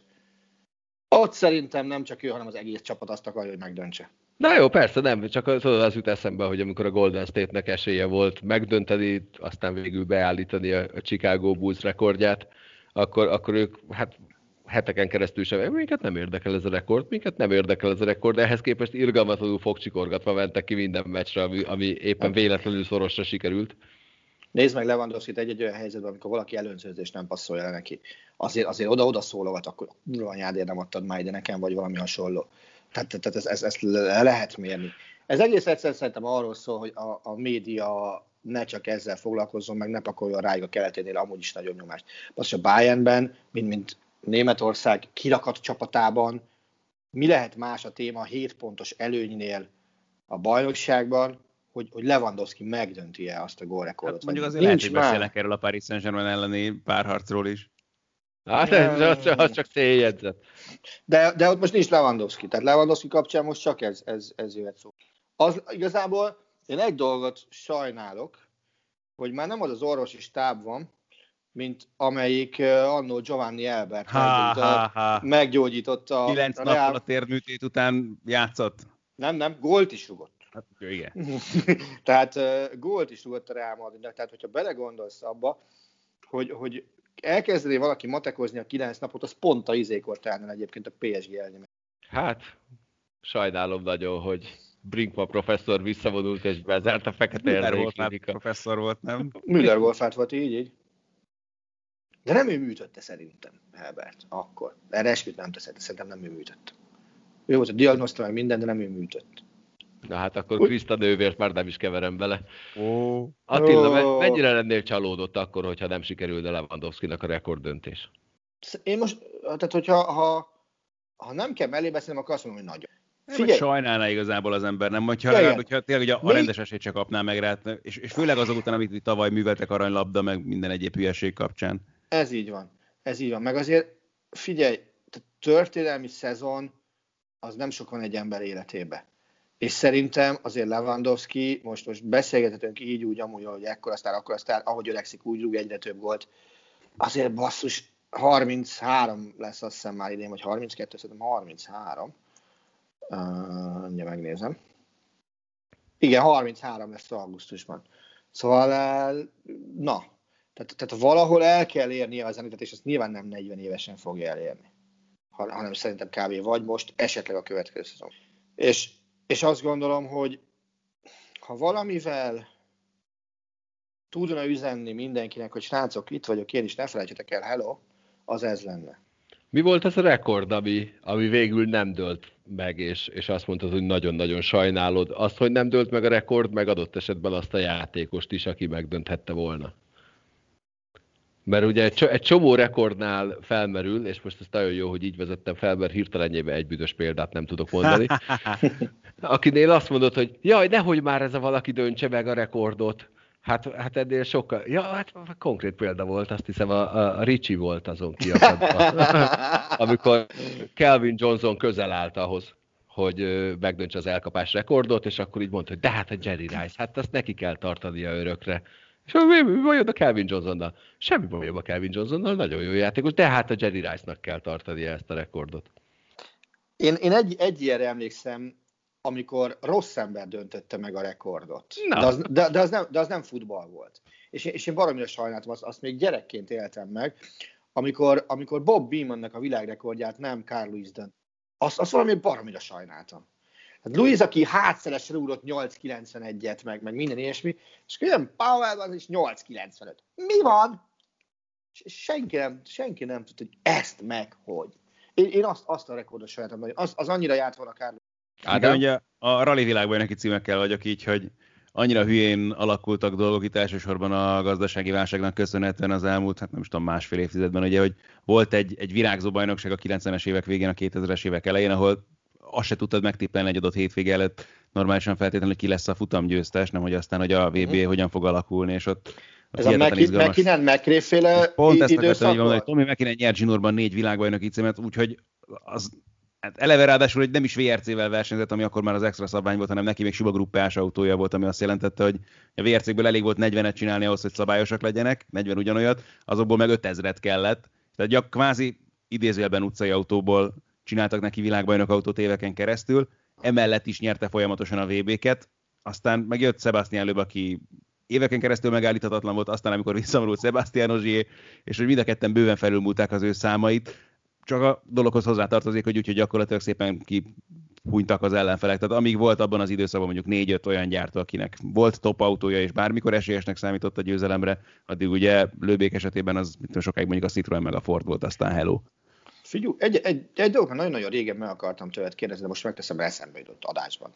Ott szerintem nem csak ő, hanem az egész csapat azt akarja, hogy megdöntse. Na jó, persze nem, csak az, az jut eszembe, hogy amikor a Golden State-nek esélye volt megdönteni, aztán végül beállítani a, a Chicago Bulls rekordját, akkor, akkor ők hát heteken keresztül sem, minket nem érdekel ez a rekord, minket nem érdekel ez a rekord, de ehhez képest irgalmatlanul fogcsikorgatva mentek ki minden meccsre, ami, ami éppen véletlenül szorosra sikerült. Nézd meg Lewandowski-t egy-egy olyan helyzetben, amikor valaki előnzőzés nem passzolja le neki. Azért, azért oda-oda szólogat, akkor kurva anyádért nem adtad már ide nekem, vagy valami hasonló. Tehát, tehát ezt, ezt, ezt le lehet mérni. Ez egész egyszerűen szerintem arról szól, hogy a, a média ne csak ezzel foglalkozzon, meg ne pakoljon rájuk a keleténél amúgy is nagyon nyomást. Az a Bayernben, mint, mint Németország kirakat csapatában, mi lehet más a téma 7 pontos előnynél a bajnokságban, hogy, hogy Lewandowski megdönti-e azt a gólrekordot. Hát mondjuk azért lehet, nincs hogy már. beszélnek erről a Paris Saint-Germain elleni párharcról is. Hát ez, az, csak- az csak széljegyzet. De, de ott most nincs Lewandowski, tehát Lewandowski kapcsán most csak ez, ez, ez jöhet szó. Az igazából én egy dolgot sajnálok, hogy már nem az az orvosi stáb van, mint amelyik uh, annó Giovanni Elbert Ha, ha, meggyógyította, ha. meggyógyította Kilenc a nappal Real, a térműtét után játszott. nem, nem, gólt is rugott. Hát, igen. tehát uh, gólt is rúgott a Real Madridnak, tehát hogyha belegondolsz abba, hogy, hogy elkezdeni valaki matekozni a kilenc napot, az pont a izékor telne egyébként a PSG elnyomás. Hát, sajnálom nagyon, hogy Brinkma professzor visszavonult és bezárt a fekete Müller klinika. professzor volt, nem? Müller golfát volt így, így. De nem ő műtötte szerintem, Herbert, akkor. Erre esküt nem teszed, szerintem nem ő műtött. Ő volt a diagnoszta, meg minden, de nem ő műtött. Na hát akkor Krista nővért már nem is keverem bele. Ó. Attila, me- mennyire lennél csalódott akkor, hogyha nem sikerülne Lewandowski-nak a rekorddöntés? Én most, tehát hogyha ha, ha nem kell mellé beszélnem, akkor azt mondom, hogy nagyon. Figyelj. Figyelj, Sajnálná igazából az ember, nem? Hogyha, Ja, legalább, hogyha tényleg ugye a Még- rendes esélyt csak kapná meg rá, és, és főleg azok után, amit tavaly műveltek aranylabda, meg minden egyéb hülyeség kapcsán. Ez így van. Ez így van. Meg azért figyelj, történelmi szezon az nem sok van egy ember életébe. És szerintem azért Lewandowski, most, most beszélgethetünk így úgy, amúgy, hogy ekkor aztán, akkor aztán, ahogy öregszik, úgy rúg egyre több volt. Azért basszus, 33 lesz azt hiszem már idén, vagy 32, szerintem 33. Uh, megnézem. Igen, 33 lesz augusztusban. Szóval, na, tehát, tehát valahol el kell érnie a zenitet, és ezt nyilván nem 40 évesen fogja elérni, hanem szerintem kb. vagy most, esetleg a következő szezon. És, és azt gondolom, hogy ha valamivel tudna üzenni mindenkinek, hogy srácok, itt vagyok én is, ne felejtsetek el, hello, az ez lenne. Mi volt az a rekord, ami, ami végül nem dölt meg, és, és azt mondtad, hogy nagyon-nagyon sajnálod azt, hogy nem dölt meg a rekord, meg adott esetben azt a játékost is, aki megdönthette volna? Mert ugye egy csomó rekordnál felmerül, és most ez nagyon jó, hogy így vezettem fel, mert hirtelenjébe egy büdös példát nem tudok mondani. Akinél azt mondod, hogy jaj, nehogy már ez a valaki döntse meg a rekordot. Hát, hát ennél sokkal... Ja, hát konkrét példa volt, azt hiszem a, a Ricsi volt azon kiakadva, amikor Kelvin Johnson közel állt ahhoz, hogy megdöntse az elkapás rekordot, és akkor így mondta, hogy de hát a Jerry Rice, hát azt neki kell tartania örökre. És mi, mi bajod a Kelvin Johnsonnal? Semmi bajod a Kelvin Johnsonnal, nagyon jó játékos, de hát a Jerry Rice-nak kell tartania ezt a rekordot. Én, én egy, egy ilyenre emlékszem, amikor rossz ember döntötte meg a rekordot. De az, de, de, az nem, de az nem futball volt. És, és én baromira sajnáltam, azt, azt még gyerekként éltem meg, amikor, amikor Bob Beemannek a világrekordját nem Carl Lewis dönt. Azt, azt valami baromira sajnáltam. Hát Louis, aki hátszeles ugrott 891-et, meg, meg minden ilyesmi, és jön Powell az is 895. Mi van? Senki nem, senki nem tudta, hogy ezt meg hogy. Én, én azt, azt a rekordot sajnáltam, hogy az, az annyira járt volna Carlos Ádám? ugye a rally világban neki címekkel vagyok így, hogy annyira hülyén alakultak dolgok itt elsősorban a gazdasági válságnak köszönhetően az elmúlt, hát nem is tudom, másfél évtizedben, ugye, hogy volt egy, egy virágzó bajnokság a 90-es évek végén, a 2000-es évek elején, ahol azt se tudtad megtippelni egy adott hétvége előtt normálisan feltétlenül, ki lesz a futamgyőztes, nem hogy aztán, hogy a VB mm-hmm. hogyan fog alakulni, és ott ez a McKinnon McRae féle Pont ezt akartam, hogy Tomi McKinnon nyert zsinórban négy világbajnoki címet, úgyhogy az hát eleve ráadásul, hogy nem is VRC-vel versenyzett, ami akkor már az extra szabvány volt, hanem neki még Suba gruppás autója volt, ami azt jelentette, hogy a VRC-ből elég volt 40-et csinálni ahhoz, hogy szabályosak legyenek, 40 ugyanolyat, azokból meg 5000-et kellett. Tehát gyak, kvázi idézőjelben utcai autóból csináltak neki világbajnok autót éveken keresztül, emellett is nyerte folyamatosan a VB-ket, aztán megjött Sebastian előbb, aki éveken keresztül megállíthatatlan volt, aztán amikor visszamerült Sebastian Ogier, és hogy mind a ketten bőven felülmúlták az ő számait, csak a dologhoz hozzátartozik, hogy úgyhogy gyakorlatilag szépen ki hunytak az ellenfelek. Tehát amíg volt abban az időszakban mondjuk négy-öt olyan gyártó, akinek volt top autója, és bármikor esélyesnek számított a győzelemre, addig ugye lőbék esetében az sokáig mondjuk a Citroen meg a Ford volt, aztán hello. Figyú, egy, egy, egy dolgot nagyon-nagyon régen meg akartam tőled kérdezni, de most megteszem, eszembe jutott adásban.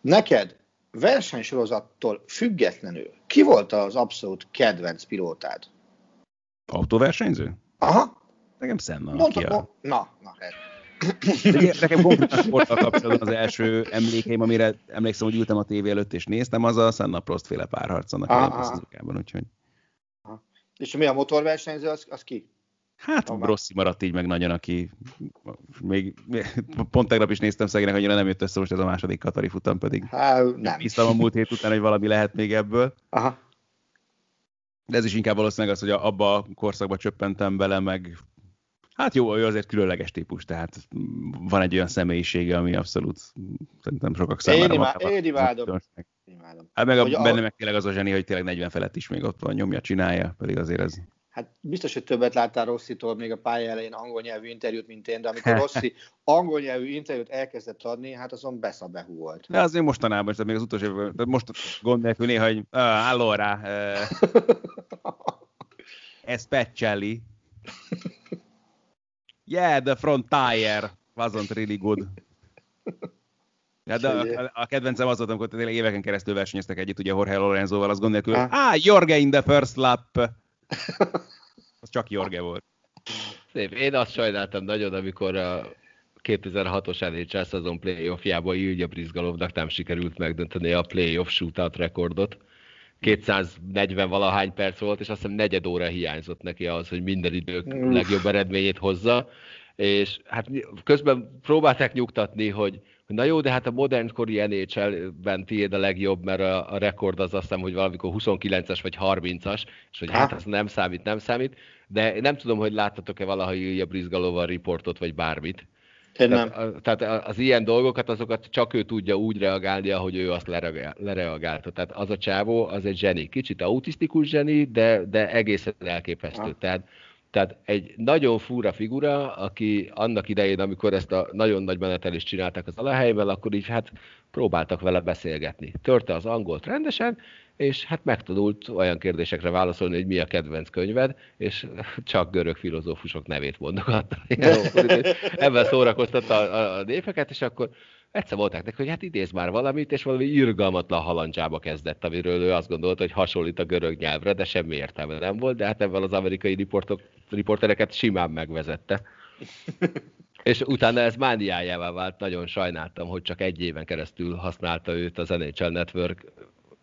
Neked versenysorozattól függetlenül ki volt az abszolút kedvenc pilótád? Autóversenyző? Aha. Nekem Senna. Mondta, a... Na, na, hát. De nekem konkrétan sporttal kapcsolatban az első emlékeim, amire emlékszem, hogy ültem a tévé előtt és néztem, az a Senna Prost féle párharc annak a úgyhogy. És mi a motorversenyző, az, az ki? Hát Aha. Rossi maradt így meg nagyon, aki még, pont tegnap is néztem szegénynek, annyira nem jött össze most ez a második Katari futam, pedig hát, nem. Bíztam a múlt hét után, hogy valami lehet még ebből. Aha. De ez is inkább valószínűleg az, hogy abba a korszakba csöppentem bele, meg Hát jó, ő azért különleges típus, tehát van egy olyan személyisége, ami abszolút szerintem sokak számára. Én, imá- én imádom. Hát meg a, benne meg tényleg az a zseni, hogy tényleg 40 felett is még ott van, nyomja, csinálja, pedig azért ez hát biztos, hogy többet láttál Rosszitól még a pálya elején angol nyelvű interjút, mint én, de amikor Rossi angol nyelvű interjút elkezdett adni, hát azon beszabehú volt. De azért mostanában, tehát még az utolsó évben, most gond nélkül néha, hogy uh, allora, uh, especially. Yeah, the front tire wasn't really good. Ja, de a, a kedvencem az volt, amikor tényleg éveken keresztül versenyeztek együtt, ugye Jorge az gond nélkül, ah, Jorge in the first lap. Az csak Jorge volt. Szép. Én azt sajnáltam nagyon, amikor a 2006-os NHL szezon playoffjába Ilja Brizgalovnak nem sikerült megdönteni a playoff shootout rekordot. 240 valahány perc volt, és azt hiszem negyed óra hiányzott neki ahhoz, hogy minden idők legjobb eredményét hozza, és hát közben próbálták nyugtatni, hogy na jó, de hát a modernkori NHL-ben tiéd a legjobb, mert a, a rekord az azt hiszem, hogy valamikor 29-es vagy 30-as, és hogy hát ez nem számít, nem számít, de nem tudom, hogy láttatok-e valaha Ilya Brizgalóval riportot, vagy bármit. Én Tehát, nem. a, tehát az ilyen dolgokat, azokat csak ő tudja úgy reagálni, ahogy ő azt lereagál- lereagálta. Tehát az a csávó, az egy zseni. Kicsit autisztikus zseni, de, de egészen elképesztő. Ha. Tehát, tehát egy nagyon fura figura, aki annak idején, amikor ezt a nagyon nagy menetelést csinálták az alahelyben, akkor így hát próbáltak vele beszélgetni. Törte az angolt rendesen, és hát megtanult olyan kérdésekre válaszolni, hogy mi a kedvenc könyved, és csak görög filozófusok nevét mondogatta. Ebben szórakoztatta a, a népeket, és akkor egyszer volták neki, hogy hát idéz már valamit, és valami irgalmatlan halandzsába kezdett, amiről ő azt gondolta, hogy hasonlít a görög nyelvre, de semmi értelme nem volt, de hát ebben az amerikai riportok, riportereket simán megvezette. És utána ez mániájává vált, nagyon sajnáltam, hogy csak egy éven keresztül használta őt az NHL Network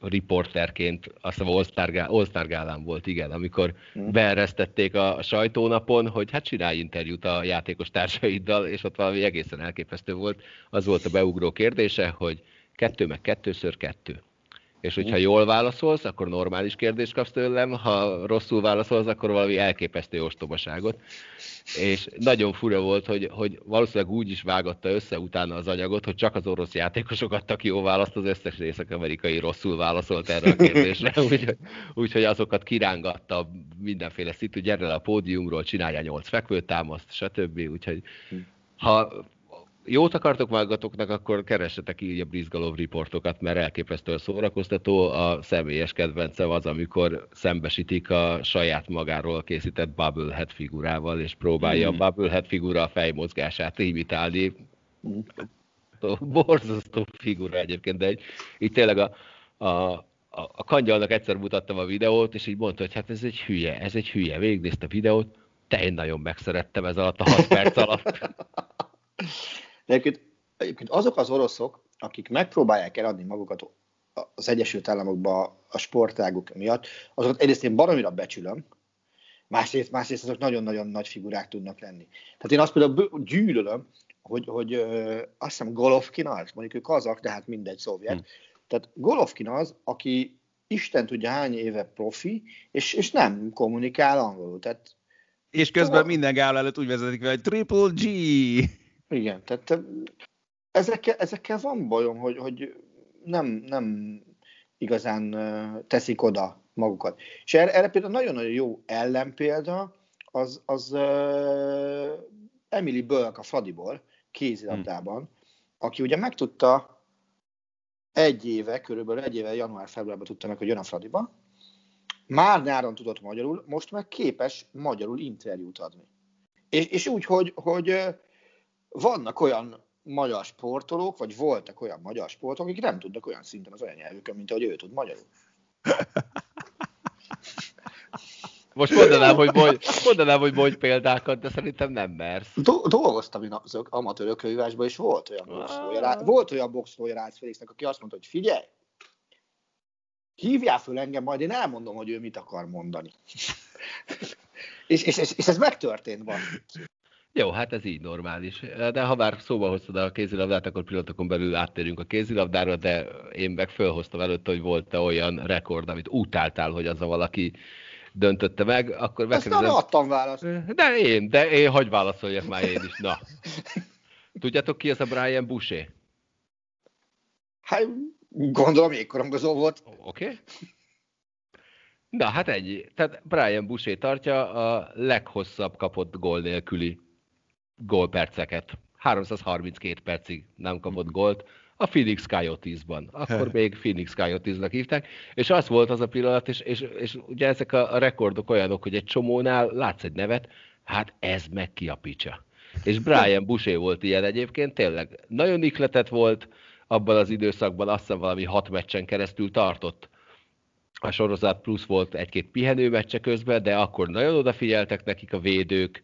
riporterként, azt hiszem All-Star, Gá- All-Star gálán volt, igen, amikor beeresztették a sajtónapon, hogy hát csinálj interjút a játékos társaiddal, és ott valami egészen elképesztő volt. Az volt a beugró kérdése, hogy kettő meg kettőször kettő. És hogyha jól válaszolsz, akkor normális kérdést kapsz tőlem, ha rosszul válaszolsz, akkor valami elképesztő ostobaságot. És nagyon fura volt, hogy, hogy valószínűleg úgy is vágatta össze utána az anyagot, hogy csak az orosz játékosok adtak jó választ, az összes észak-amerikai rosszul válaszolt erre a kérdésre, úgyhogy, úgyhogy azokat kirángatta mindenféle szitu, gyere le a pódiumról, csinálja nyolc fekvőtámaszt, stb. Úgyhogy ha jót akartok magatoknak, akkor keressetek így a Brizgalov riportokat, mert elképesztően szórakoztató. A személyes kedvencem az, amikor szembesítik a saját magáról készített Bubblehead figurával, és próbálja Hmm. a Bubblehead figura a fejmozgását imitálni. Borzasztó figura egyébként, de egy, így tényleg a, a, a, a kangyalnak egyszer mutattam a videót, és így mondta, hogy hát ez egy hülye, ez egy hülye. Végignézte a videót, te én nagyon megszerettem ez alatt a 6 perc alatt. De egyébként, egyébként azok az oroszok, akik megpróbálják eladni magukat az Egyesült Államokba a sportáguk miatt, azokat egyrészt én baromira becsülöm, másrészt, másrészt azok nagyon-nagyon nagy figurák tudnak lenni. Tehát én azt például gyűlölöm, hogy, hogy ö, azt hiszem Golovkin az, mondjuk ő kazak, de hát mindegy szovjet. Hm. Tehát Golovkin az, aki Isten tudja hány éve profi, és, és nem kommunikál angolul. Tehát És közben minden gála előtt úgy vezetik fel, hogy Triple G. Igen, tehát ezekkel, ezekkel van bajom, hogy, hogy nem, nem igazán teszik oda magukat. És erre, erre például nagyon-nagyon jó ellenpélda az, az uh, Emily Bölk a Fradiból, kézilabdában, aki ugye megtudta egy éve, körülbelül egy éve, január-februárban tudta meg, hogy jön a Fradiba, már nyáron tudott magyarul, most meg képes magyarul interjút adni. És, és úgy, hogy, hogy vannak olyan magyar sportolók, vagy voltak olyan magyar sportolók, akik nem tudnak olyan szinten az olyan nyelvükön, mint ahogy ő tud magyarul. Most mondanám, hogy mondj, mondanám, hogy mondj példákat, de szerintem nem mersz. Do- dolgoztam én az amatőr ökölvívásban, és volt olyan boxolója, Rá- volt olyan boxolója Rácz Félixnek, aki azt mondta, hogy figyelj, hívjál föl engem, majd én elmondom, hogy ő mit akar mondani. és, és, és, és ez megtörtént van. Jó, hát ez így normális. De ha már szóba hoztad a kézilabdát, akkor pillanatokon belül áttérünk a kézilabdára, de én meg fölhoztam előtt, hogy volt-e olyan rekord, amit utáltál, hogy az a valaki döntötte meg, akkor megkérdezem. adtam választ. De én, de én hagy válaszoljak már én is. Na. Tudjátok ki ez a Brian Boucher? Hát gondolom, jégkorongozó volt. Oké? Okay? Na, hát ennyi. Tehát Brian Boucher tartja a leghosszabb kapott gól nélküli gólperceket. 332 percig nem kapott gólt a Phoenix Coyotes-ban. Akkor még Phoenix Coyotes-nak hívták, és az volt az a pillanat, és, és, és ugye ezek a, a rekordok olyanok, hogy egy csomónál látsz egy nevet, hát ez meg ki a picsa. És Brian Boucher volt ilyen egyébként, tényleg nagyon ikletet volt, abban az időszakban azt hiszem valami hat meccsen keresztül tartott a sorozat, plusz volt egy-két pihenő meccse közben, de akkor nagyon odafigyeltek nekik a védők,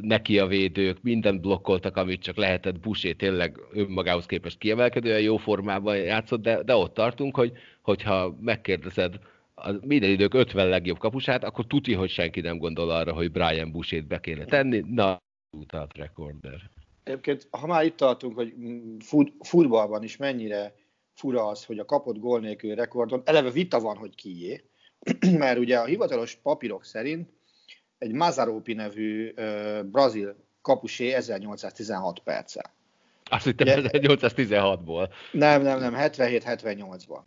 neki a védők, mindent blokkoltak, amit csak lehetett, Busé tényleg önmagához képest kiemelkedően jó formában játszott, de, de ott tartunk, hogy, hogyha megkérdezed a minden idők 50 legjobb kapusát, akkor tuti, hogy senki nem gondol arra, hogy Brian Busét be kéne tenni. Na, utat rekorder. Egyébként, ha már itt tartunk, hogy fut, futballban is mennyire fura az, hogy a kapott gól nélkül rekordon, eleve vita van, hogy kié, mert ugye a hivatalos papírok szerint egy Mazaropi nevű uh, brazil kapusé 1816 perccel. Azt hittem 1816-ból. Nem, nem, nem, 77-78-ban.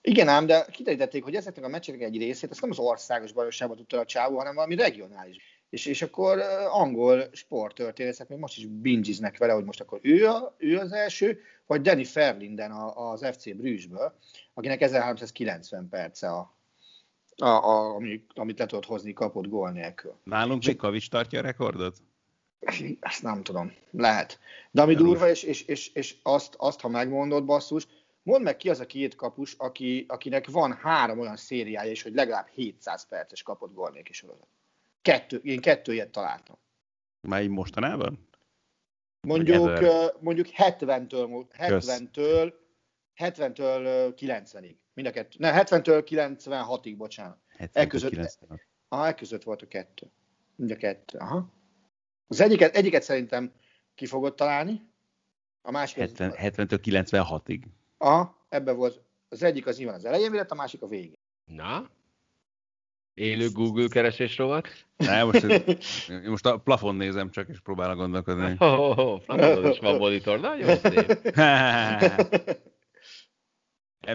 Igen ám, de kiterítették, hogy ezeknek a meccseknek egy részét, ezt nem az országos bajnokságban tudta a csávó, hanem valami regionális. És, és akkor angol sporttörténészek még most is bingiznek vele, hogy most akkor ő, a, ő az első, vagy Danny Ferlinden az FC Brüsszből, akinek 1390 perce a, a, a, amit, amit le tudott hozni kapott gól nélkül. Nálunk még Kavics tartja a rekordot? Ezt nem tudom. Lehet. De ami durva, és, és, és, és azt, azt, ha megmondod, basszus, mondd meg ki az a két kapus, aki, akinek van három olyan szériája is, hogy legalább 700 perces kapott gól nélkül sorozat. Kettő, én kettő ilyet találtam. Már így mostanában? Mondjuk, mondjuk 70-től, 70-től, 70-től 90-ig. Mind a kettő. Nem, 70-től 96-ig, bocsánat. 70 között, 96. Aha, között volt a kettő. Mind a kettő, aha. Az egyiket, egyiket szerintem ki fogod találni, a másik... 70, 70-től 96-ig. Aha, ebben volt. Az egyik az nyilván az elején lett, a másik a végén. Na? Élő Google keresés rovat? Nem, most, én most a plafon nézem csak, és próbálok gondolkodni. Oh, oh, plafonon is van monitor, nagyon szép.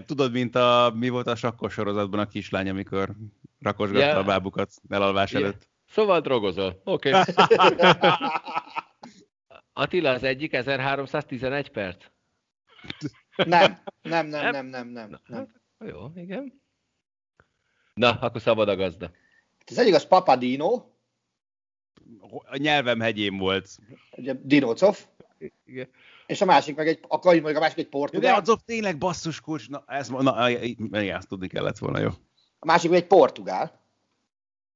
Tudod, mint a, mi volt a sakkos sorozatban a kislány, amikor rakosgatta yeah. a bábukat elalvás yeah. előtt. Szóval drogozol. Oké. Okay. Attila, az egyik 1311 perc? Nem, nem, nem, nem, nem, nem. nem. Hát, jó, igen. Na, akkor szabad a gazda. Hát az egyik az Papadino. A nyelvem hegyén volt. Ugye Dinocov. Igen. És a másik meg egy, akkor mondjuk a másik egy portugál. De azok tényleg basszus kulcs, na, ez, na, igen, ezt tudni kellett volna, jó. A másik meg egy portugál.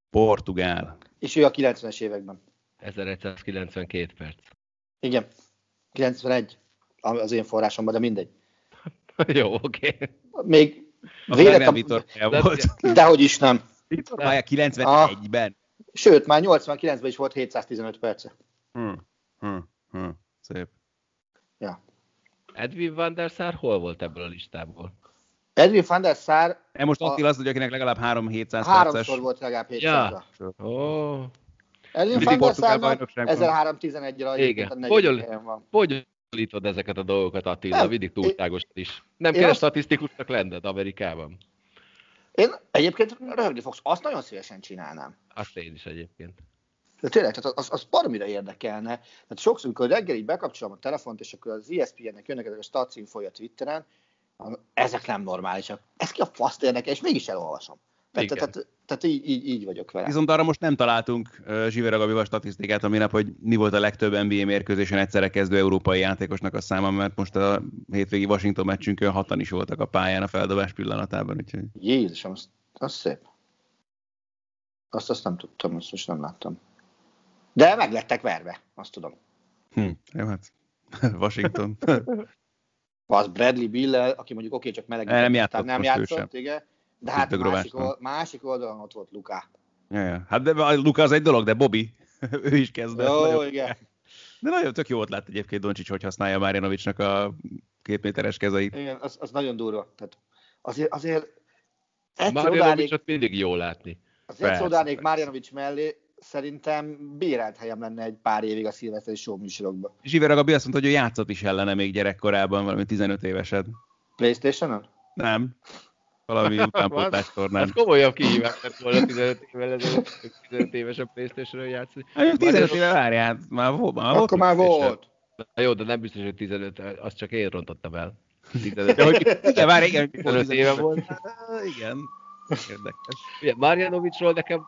Portugál. És ő a 90-es években. 1192 perc. Igen. 91 az én forrásomban, de mindegy. Jó, oké. Okay. Még Véletlen Vitor volt. Dehogy is nem. Vitor 91-ben. Sőt, már 89-ben is volt 715 perce. Hmm. Hmm. Hmm. Szép. Ja. Edwin van der Sar hol volt ebből a listából? Edwin van der Sar... E most Attila az, hogy akinek legalább 3 700 perces. Háromszor volt legalább 700 ja. Oh. Edwin van der Sarnak 1311-re Igen. Hogy, hogy hasonlítod ezeket a dolgokat, Attila, nem, mindig túlságos is. Nem kell statisztikusnak lenned Amerikában. Én egyébként röhögni fogsz, azt nagyon szívesen csinálnám. Azt én is egyébként. De tényleg, tehát az, az baromira érdekelne. Tehát sokszor, amikor reggel így bekapcsolom a telefont, és akkor az ESPN-nek jönnek ezek a statisztikai a Twitteren, ezek nem normálisak. Ez ki a faszt érdekel, és mégis elolvasom. Tehát, tehát, tehát így, így, így vagyok vele. Viszont arra most nem találtunk uh, Zsivera Gabival statisztikát a minap, hogy mi volt a legtöbb NBA mérkőzésen egyszerre kezdő európai játékosnak a száma, mert most a hétvégi Washington meccsünkön hatan is voltak a pályán a feldobás pillanatában. Úgyhogy... Jézusom, az, az szép. Azt, azt nem tudtam, azt most nem láttam. De meg lettek verve, azt tudom. Hm, jó, hát Washington. az Bradley Bill, aki mondjuk oké, okay, csak meleg. Nem játszott, nem játszott, igen de hát a másik, old, másik oldalon ott volt Luka. Ja, ja. Hát de Luka az egy dolog, de Bobby, ő is kezdett. Jó, nagyon, igen. De nagyon tök jó lett egyébként Doncsics, hogy használja Marjanovicsnak a két méteres kezeit. Igen, az, az nagyon durva. Tehát azért, azért Marjanovicsot mindig jó látni. Azért odánék Marjanovics mellé, szerintem bérelt helyem lenne egy pár évig a szilveszteri show műsorokban. Zsiver Gabi azt mondta, hogy ő játszott is ellene még gyerekkorában, valami 15 évesen. Playstation-on? Nem valami utánpótlás tornán. Az komolyabb kihívás lett volna 15 évvel ezelőtt, 15 éves a Playstation-ről játszani. Hát 15 éve várjál, már volt. Már Akkor volt már volt. Na jó, de nem biztos, hogy 15, az csak én rontottam el. 15. De, hogy, igen, várj, igen, 15 éve volt. igen, érdekes. Ugye, Marjanovicsról nekem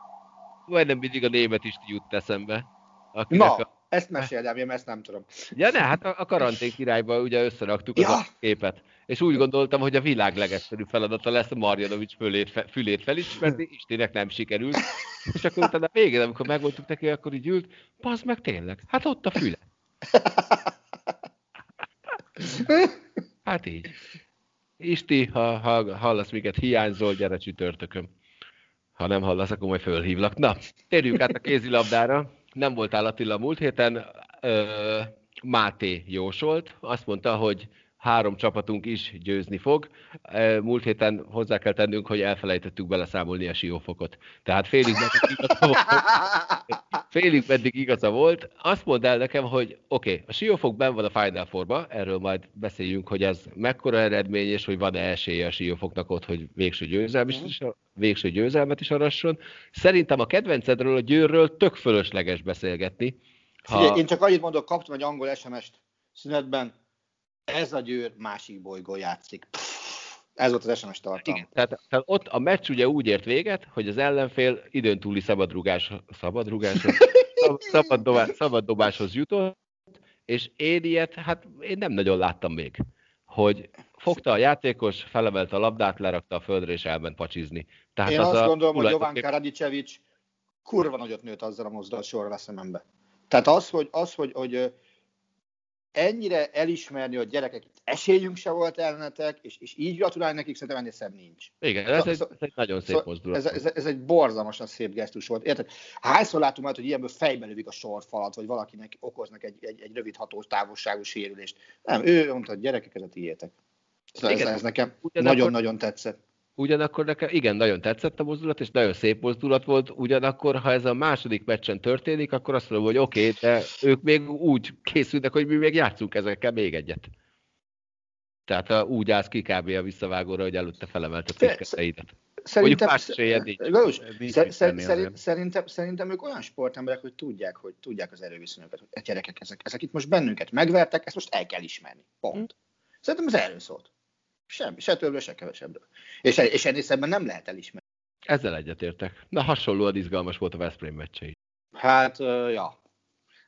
majdnem mindig a német is jut eszembe. Akinek Na, a, ezt meséld el, én ezt nem tudom. Ja, ne, hát a, a karantén királyban ugye összeraktuk ja. a képet. És úgy gondoltam, hogy a világ legegyszerűbb feladata lesz a Marjanovics fülét, fe, fülét felismerni, Istenek nem sikerült. És akkor utána a végén, amikor megmondtuk neki, akkor így ült, bazd meg tényleg, hát ott a füle. Hát így. Isti, ha, ha hallasz minket, hiányzol, gyere csütörtökön. Ha nem hallasz, akkor majd fölhívlak. Na, térjünk át a kézilabdára. Nem voltál Attila múlt héten. Ö, Máté jósolt. Azt mondta, hogy három csapatunk is győzni fog. Múlt héten hozzá kell tennünk, hogy elfelejtettük beleszámolni a siófokot. Tehát félig meddig igaza volt. Félig meddig igaza volt. Azt mondd el nekem, hogy oké, okay, a siófok ben van a Final Four-ba, erről majd beszéljünk, hogy ez mekkora eredmény, és hogy van-e esélye a siófoknak ott, hogy végső győzelmet is, végső győzelmet is arasson. Szerintem a kedvencedről, a győrről tök fölösleges beszélgetni. Ha... Figyelj, én csak annyit mondok, kaptam egy angol SMS-t szünetben, ez a győr másik bolygó játszik. Pff, ez volt az SMS tartalma. Igen, tehát, tehát, ott a meccs ugye úgy ért véget, hogy az ellenfél időn túli szabadrugás, szabadrugáshoz, szabad, dobás, szabad dobáshoz jutott, és én ilyet, hát én nem nagyon láttam még, hogy fogta a játékos, felemelte a labdát, lerakta a földre, és elment pacsizni. Tehát én az azt a gondolom, hogy Jovan Karadicevic kurva nagyot nőtt azzal a mozdulat sorra a szemembe. Tehát az, hogy, az, hogy, hogy ennyire elismerni, hogy gyerekek, esélyünk se volt ellenetek, és, és így gratulálni nekik, szerintem ennél szebb nincs. Igen, ez, szóval, egy, ez egy nagyon szép szóval mozdulat. Ez, ez, ez, egy borzalmasan szép gesztus volt. Érted? Hányszor látunk már, hogy ilyenből fejbe lövik a sorfalat, vagy valakinek okoznak egy, egy, egy rövid hatós távolságú sérülést. Nem, ő mondta, hogy gyerekek, ez a tiétek. Szóval ez, ez nekem nagyon-nagyon tetszett. Ugyanakkor nekem igen, nagyon tetszett a mozdulat, és nagyon szép mozdulat volt, ugyanakkor, ha ez a második meccsen történik, akkor azt mondom, hogy oké, okay, de ők még úgy készülnek, hogy mi még játszunk ezekkel még egyet. Tehát a, úgy állsz ki kb. a visszavágóra, hogy előtte felemelte a piszketeidet. Szerintem, szerintem, szerintem, szerintem ők olyan sportemberek, hogy tudják, hogy tudják az erőviszonyokat, hogy a gyerekek, ezek, ezek itt most bennünket megvertek, ezt most el kell ismerni. Pont. Szerintem ez erről szólt. Semmi, se többről, se kevesebbről. És, és ennél szemben nem lehet elismerni. Ezzel egyetértek. Na hasonlóan izgalmas volt a Veszprém meccse Hát, uh, ja.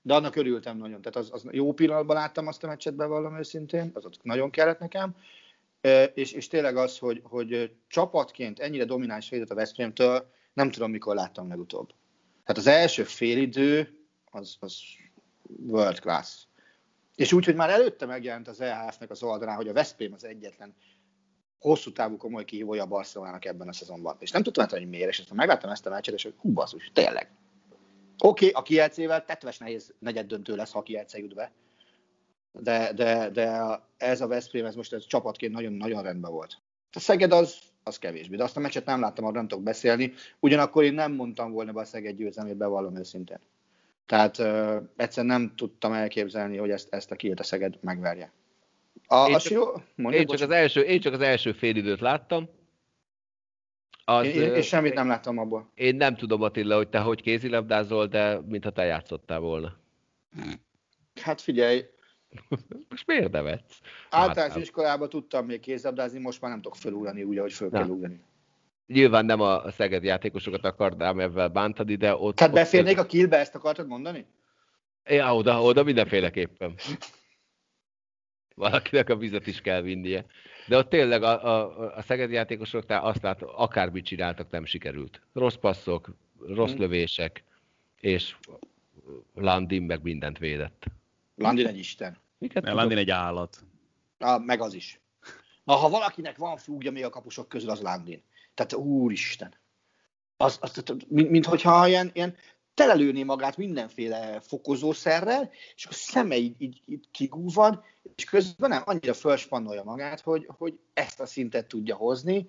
De annak örültem nagyon. Tehát az, az jó pillanatban láttam azt a meccset, bevallom őszintén. Az ott nagyon kellett nekem. És, és tényleg az, hogy, hogy csapatként ennyire domináns védett a Veszprémtől, nem tudom, mikor láttam legutóbb. Tehát az első félidő az, az world class. És úgy, hogy már előtte megjelent az EHF-nek az oldalán, hogy a Veszprém az egyetlen hosszú távú komoly kihívója a Barcelonának ebben a szezonban. És nem tudtam hogy miért, és aztán megláttam ezt a meccset, és hogy hú, basszus, tényleg. Oké, okay, a kielcével tetves nehéz negyed döntő lesz, ha a kielce jut be. De, de, de ez a Veszprém, ez most ez csapatként nagyon-nagyon rendben volt. A Szeged az, az kevésbé, de azt a meccset nem láttam, arra nem tudok beszélni. Ugyanakkor én nem mondtam volna be a Szeged győzelmét, bevallom őszintén. Tehát uh, egyszerűen nem tudtam elképzelni, hogy ezt, ezt a Kilt a Szeged megverje. A, én, csak, jó, mondja, én, csak az első, én csak az első fél időt láttam. Az, én, én, én semmit nem láttam abból. Én nem tudom, Attila, hogy te hogy kézilabdázol, de mintha te játszottál volna. Hát figyelj. most miért nevetsz? Általános iskolában tudtam még kézilabdázni, most már nem tudok felugrani úgy, ahogy föl kell ugrani. Nyilván nem a Szeged játékosokat akarnám ebben bántani, de ott... Tehát beférnék ott... a killbe, ezt akartad mondani? Ja, oda, oda mindenféleképpen. Valakinek a vizet is kell vinnie. De ott tényleg a, a, a Szeged játékosoknál azt lát, akármit csináltak, nem sikerült. Rossz passzok, rossz hmm. lövések, és Landin meg mindent védett. Landin egy isten. Miket ne, Landin egy állat. Na, meg az is. Na, ha valakinek van fúgja még a kapusok közül, az Landin. Tehát úristen. Az, az, mint, mint hogyha ilyen, ilyen telelőné magát mindenféle fokozószerrel, és a szeme így, így, így kigúvad, és közben nem annyira felspannolja magát, hogy, hogy ezt a szintet tudja hozni,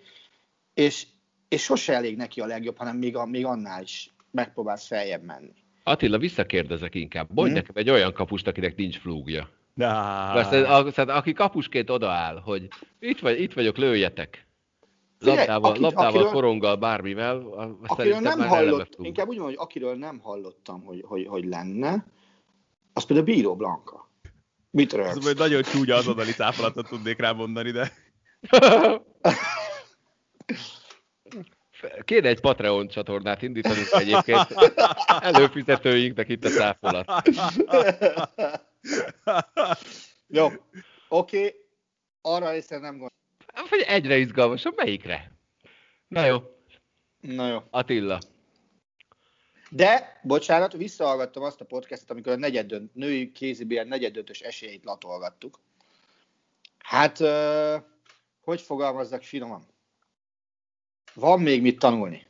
és, és sose elég neki a legjobb, hanem még, a, még annál is megpróbálsz feljebb menni. Attila, visszakérdezek inkább. Mondj hmm? nekem egy olyan kapust, akinek nincs flúgja. Aztán, aki kapusként odaáll, hogy itt, vagy, itt vagyok, lőjetek labdával, akit, labdával akiről, koronggal, bármivel, akiről nem hallott, inkább úgy mondom, hogy akiről nem hallottam, hogy, hogy, hogy lenne, az például Bíró Blanka. Mit rögsz? Ez nagyon csúnya azonnali cáfolatot tudnék rá mondani, de... Kéne egy Patreon csatornát indítani egyébként előfizetőinknek itt a száfolat. Jó, oké, okay. arra részre nem gondolom. Vagy egyre izgalmasabb, melyikre? Na jó. Na jó. Attila. De, bocsánat, visszahallgattam azt a podcastot, amikor a negyed dönt, női kézibél negyed döntős esélyeit latolgattuk. Hát, hogy fogalmazzak finoman? Van még mit tanulni.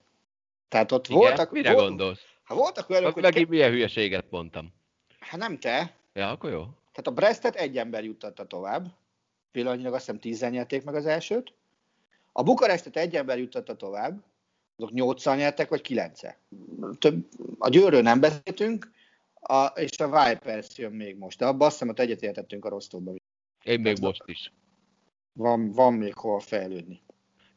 Tehát ott Igen? voltak... Mire volt, gondolsz? Hát voltak olyanok, hogy... megint Ke- milyen hülyeséget mondtam. hát nem te. Ja, akkor jó. Tehát a Brestet egy ember juttatta tovább. Pillanatnyilag azt hiszem tízzel nyerték meg az elsőt. A Bukarestet egy ember juttatta tovább. Azok nyolccal nyertek, vagy kilencel. Több, a Győrről nem beszéltünk, a, és a Vipers jön még most. De abban azt hiszem, hogy egyetértettünk a Rostovban. Én még most is. Van, van még hol fejlődni.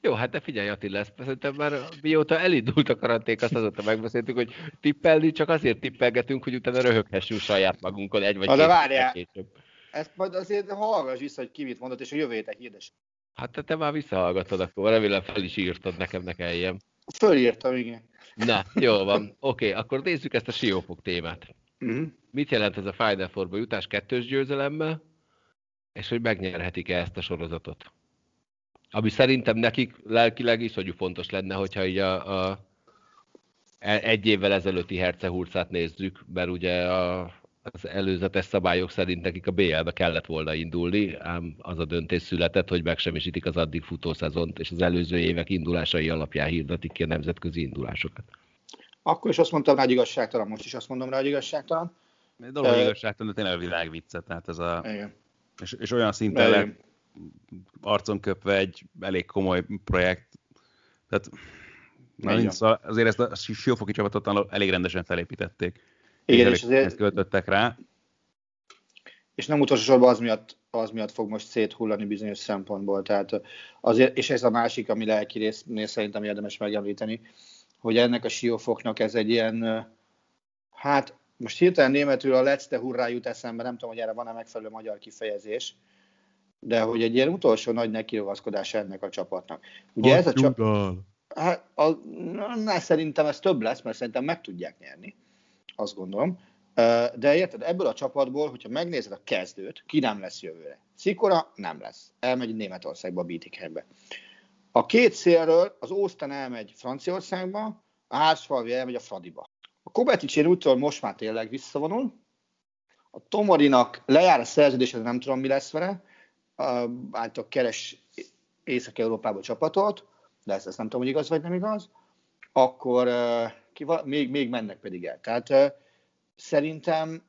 Jó, hát de figyelj Attila, ezt szerintem már mióta elindult a karanték, azt azóta megbeszéltük, hogy tippelni csak azért tippelgetünk, hogy utána röhöghessünk saját magunkon egy vagy Na, de két várjál. héttel később. Ezt majd azért hallgass vissza, hogy ki mit mondott, és a jövő héten hirdes. Hát te, te már visszahallgatod, akkor remélem fel is írtad nekem, ne kelljen. Fölírtam, igen. Na, jó van. Oké, akkor nézzük ezt a siófok témát. Uh-huh. Mit jelent ez a Final Four-ba jutás kettős győzelemmel, és hogy megnyerhetik-e ezt a sorozatot? Ami szerintem nekik lelkileg iszonyú fontos lenne, hogyha így a, a e- egy évvel ezelőtti hercehurcát nézzük, mert ugye a, az előzetes szabályok szerint nekik a BL-be kellett volna indulni, ám az a döntés született, hogy megsemmisítik az addig futó szezont, és az előző évek indulásai alapján hirdetik ki a nemzetközi indulásokat. Akkor is azt mondtam rá, hogy igazságtalan, most is azt mondom rá, hogy igazságtalan. Egy dolog Ö- igazságtalan, de tényleg a világ vicce, tehát ez a, Igen. és, és olyan szinten Igen. lett arcon köpve egy elég komoly projekt. Tehát na, nincs, szóval azért ezt a siófoki csapatot elég rendesen felépítették. Igen, és azért- pénzt költöttek rá. és nem utolsó sorban az miatt, az miatt fog most széthullani bizonyos szempontból. Tehát azért, és ez a másik, ami lelki résznél szerintem érdemes megemlíteni, hogy ennek a siófoknak ez egy ilyen, hát most hirtelen németül a letzte hurrá jut eszembe, nem tudom, hogy erre van-e megfelelő magyar kifejezés, de hogy egy ilyen utolsó nagy nekirogaszkodás ennek a csapatnak. Ugye ez a csapat, hát, a, na, szerintem ez több lesz, mert szerintem meg tudják nyerni, azt gondolom. De érted, ebből a csapatból, hogyha megnézed a kezdőt, ki nem lesz jövőre? Szikora nem lesz. Elmegy Németországba, Bietigheimbe. A két szélről az Ósztán elmegy Franciaországba, a Hársfalvi elmegy a Fradiba. A Kobetic én úgy most már tényleg visszavonul. A Tomorinak lejár a szerződése, de nem tudom, mi lesz vele. Által keres Észak-Európába csapatot, de ezt, ezt nem tudom, hogy igaz vagy nem igaz. Akkor ki, még, még mennek pedig el. Tehát szerintem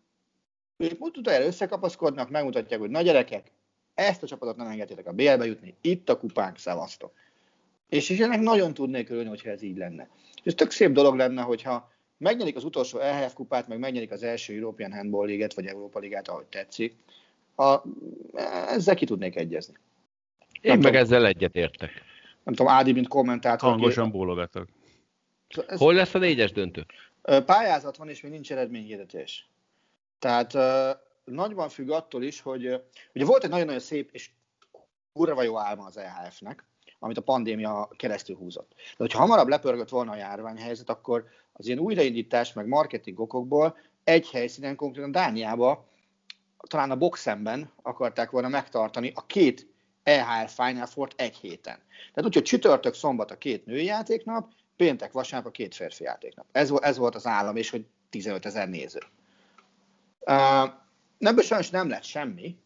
ők utána összekapaszkodnak, megmutatják, hogy na gyerekek, ezt a csapatot nem engedjétek a BL-be jutni, itt a kupánk, szevasztok. És, és ennek nagyon tudnék örülni, hogyha ez így lenne. És ez tök szép dolog lenne, hogyha megnyerik az utolsó EHF kupát, meg megnyerik az első European Handball Liget, vagy Európa Ligát, ahogy tetszik, a, ezzel ki tudnék egyezni. Én Nem meg tudom. ezzel egyetértek. Nem tudom, Ádi, mint kommentátor. Hangosan bólogatok. Ez, Hol lesz a négyes döntő? Pályázat van, és még nincs eredményhirdetés. Tehát nagyban függ attól is, hogy ugye volt egy nagyon-nagyon szép és kurva jó álma az EHF-nek, amit a pandémia keresztül húzott. De hogyha hamarabb lepörgött volna a járványhelyzet, akkor az ilyen újraindítás, meg marketing okokból egy helyszínen, konkrétan Dániába, talán a boxemben akarták volna megtartani a két EHF Final four egy héten. Tehát úgy, hogy csütörtök, szombat a két női játéknap, péntek, vasárnap a két férfi játéknap. Ez, ez volt az állam, és hogy 15 ezer néző. Uh, ebből sajnos nem lett semmi,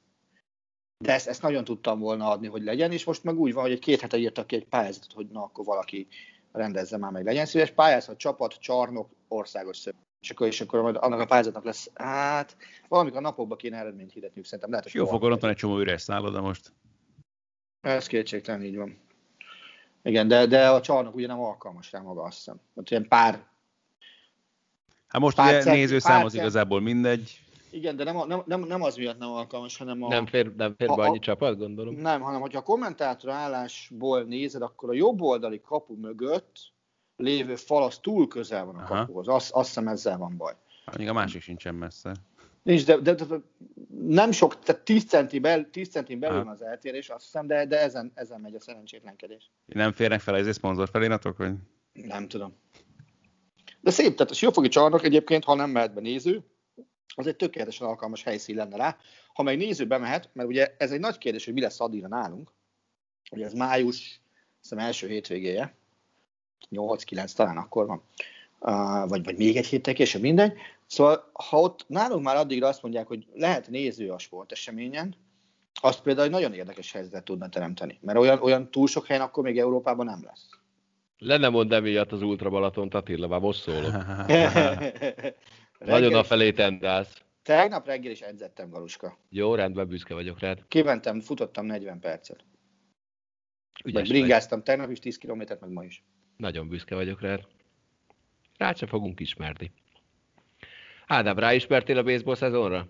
de ezt, ezt nagyon tudtam volna adni, hogy legyen, és most meg úgy van, hogy egy két hete írtak ki egy pályázatot, hogy na, akkor valaki rendezze már meg, legyen szíves. Pályázat, csapat, csarnok, országos szövetség. És akkor, és akkor majd annak a pályázatnak lesz, hát valamikor a napokban kéne eredményt hirdetniük, szerintem lehet, hogy ott van egy csomó üres szálloda most. ez kétségtelen így van. Igen, de, de a csarnok ugye nem alkalmas rá maga, azt hiszem. Ott ilyen pár, Hát most Pár ugye cent- nézőszám pár az cent- igazából mindegy. igen, de nem, nem, nem, nem az miatt nem alkalmas, hanem a... Nem fér, nem fér be a- annyi csapat, gondolom. Nem, hanem hogyha a kommentátor állásból nézed, akkor a jobb oldali kapu mögött lévő fal az túl közel van a Aha. kapuhoz. Azt, azt hiszem ezzel van baj. Még a másik sincsen messze. Nincs, de, de, de, nem sok, tehát 10 centi bel, 10 centin belül Aha. van az eltérés, azt hiszem, de, de ezen, ezen megy a szerencsétlenkedés. Nem férnek fel ez szponzor feliratok, hogy Nem tudom. De szép, tehát a Siófoki csarnok egyébként, ha nem mehet be néző, az egy tökéletesen alkalmas helyszín lenne rá. Ha meg néző bemehet, mert ugye ez egy nagy kérdés, hogy mi lesz addigra nálunk, ugye ez május, hiszem első hétvégéje, 8-9 talán akkor van, uh, vagy, vagy még egy héttel később, mindegy. Szóval, ha ott nálunk már addigra azt mondják, hogy lehet néző a sporteseményen, azt például egy nagyon érdekes helyzetet tudna teremteni, mert olyan, olyan túl sok helyen akkor még Európában nem lesz. Le nem mond emiatt az Ultra Balaton Attila, már most szólok. Nagyon a felé tendálsz. Tegnap reggel is edzettem, Galuska. Jó, rendben, büszke vagyok rád. Kimentem, futottam 40 percet. Ügyes Meg bringáztam tegnap is 10 kilométert, meg ma is. Nagyon büszke vagyok rád. Rád se fogunk ismerni. Ádám, ráismertél a baseball szezonra?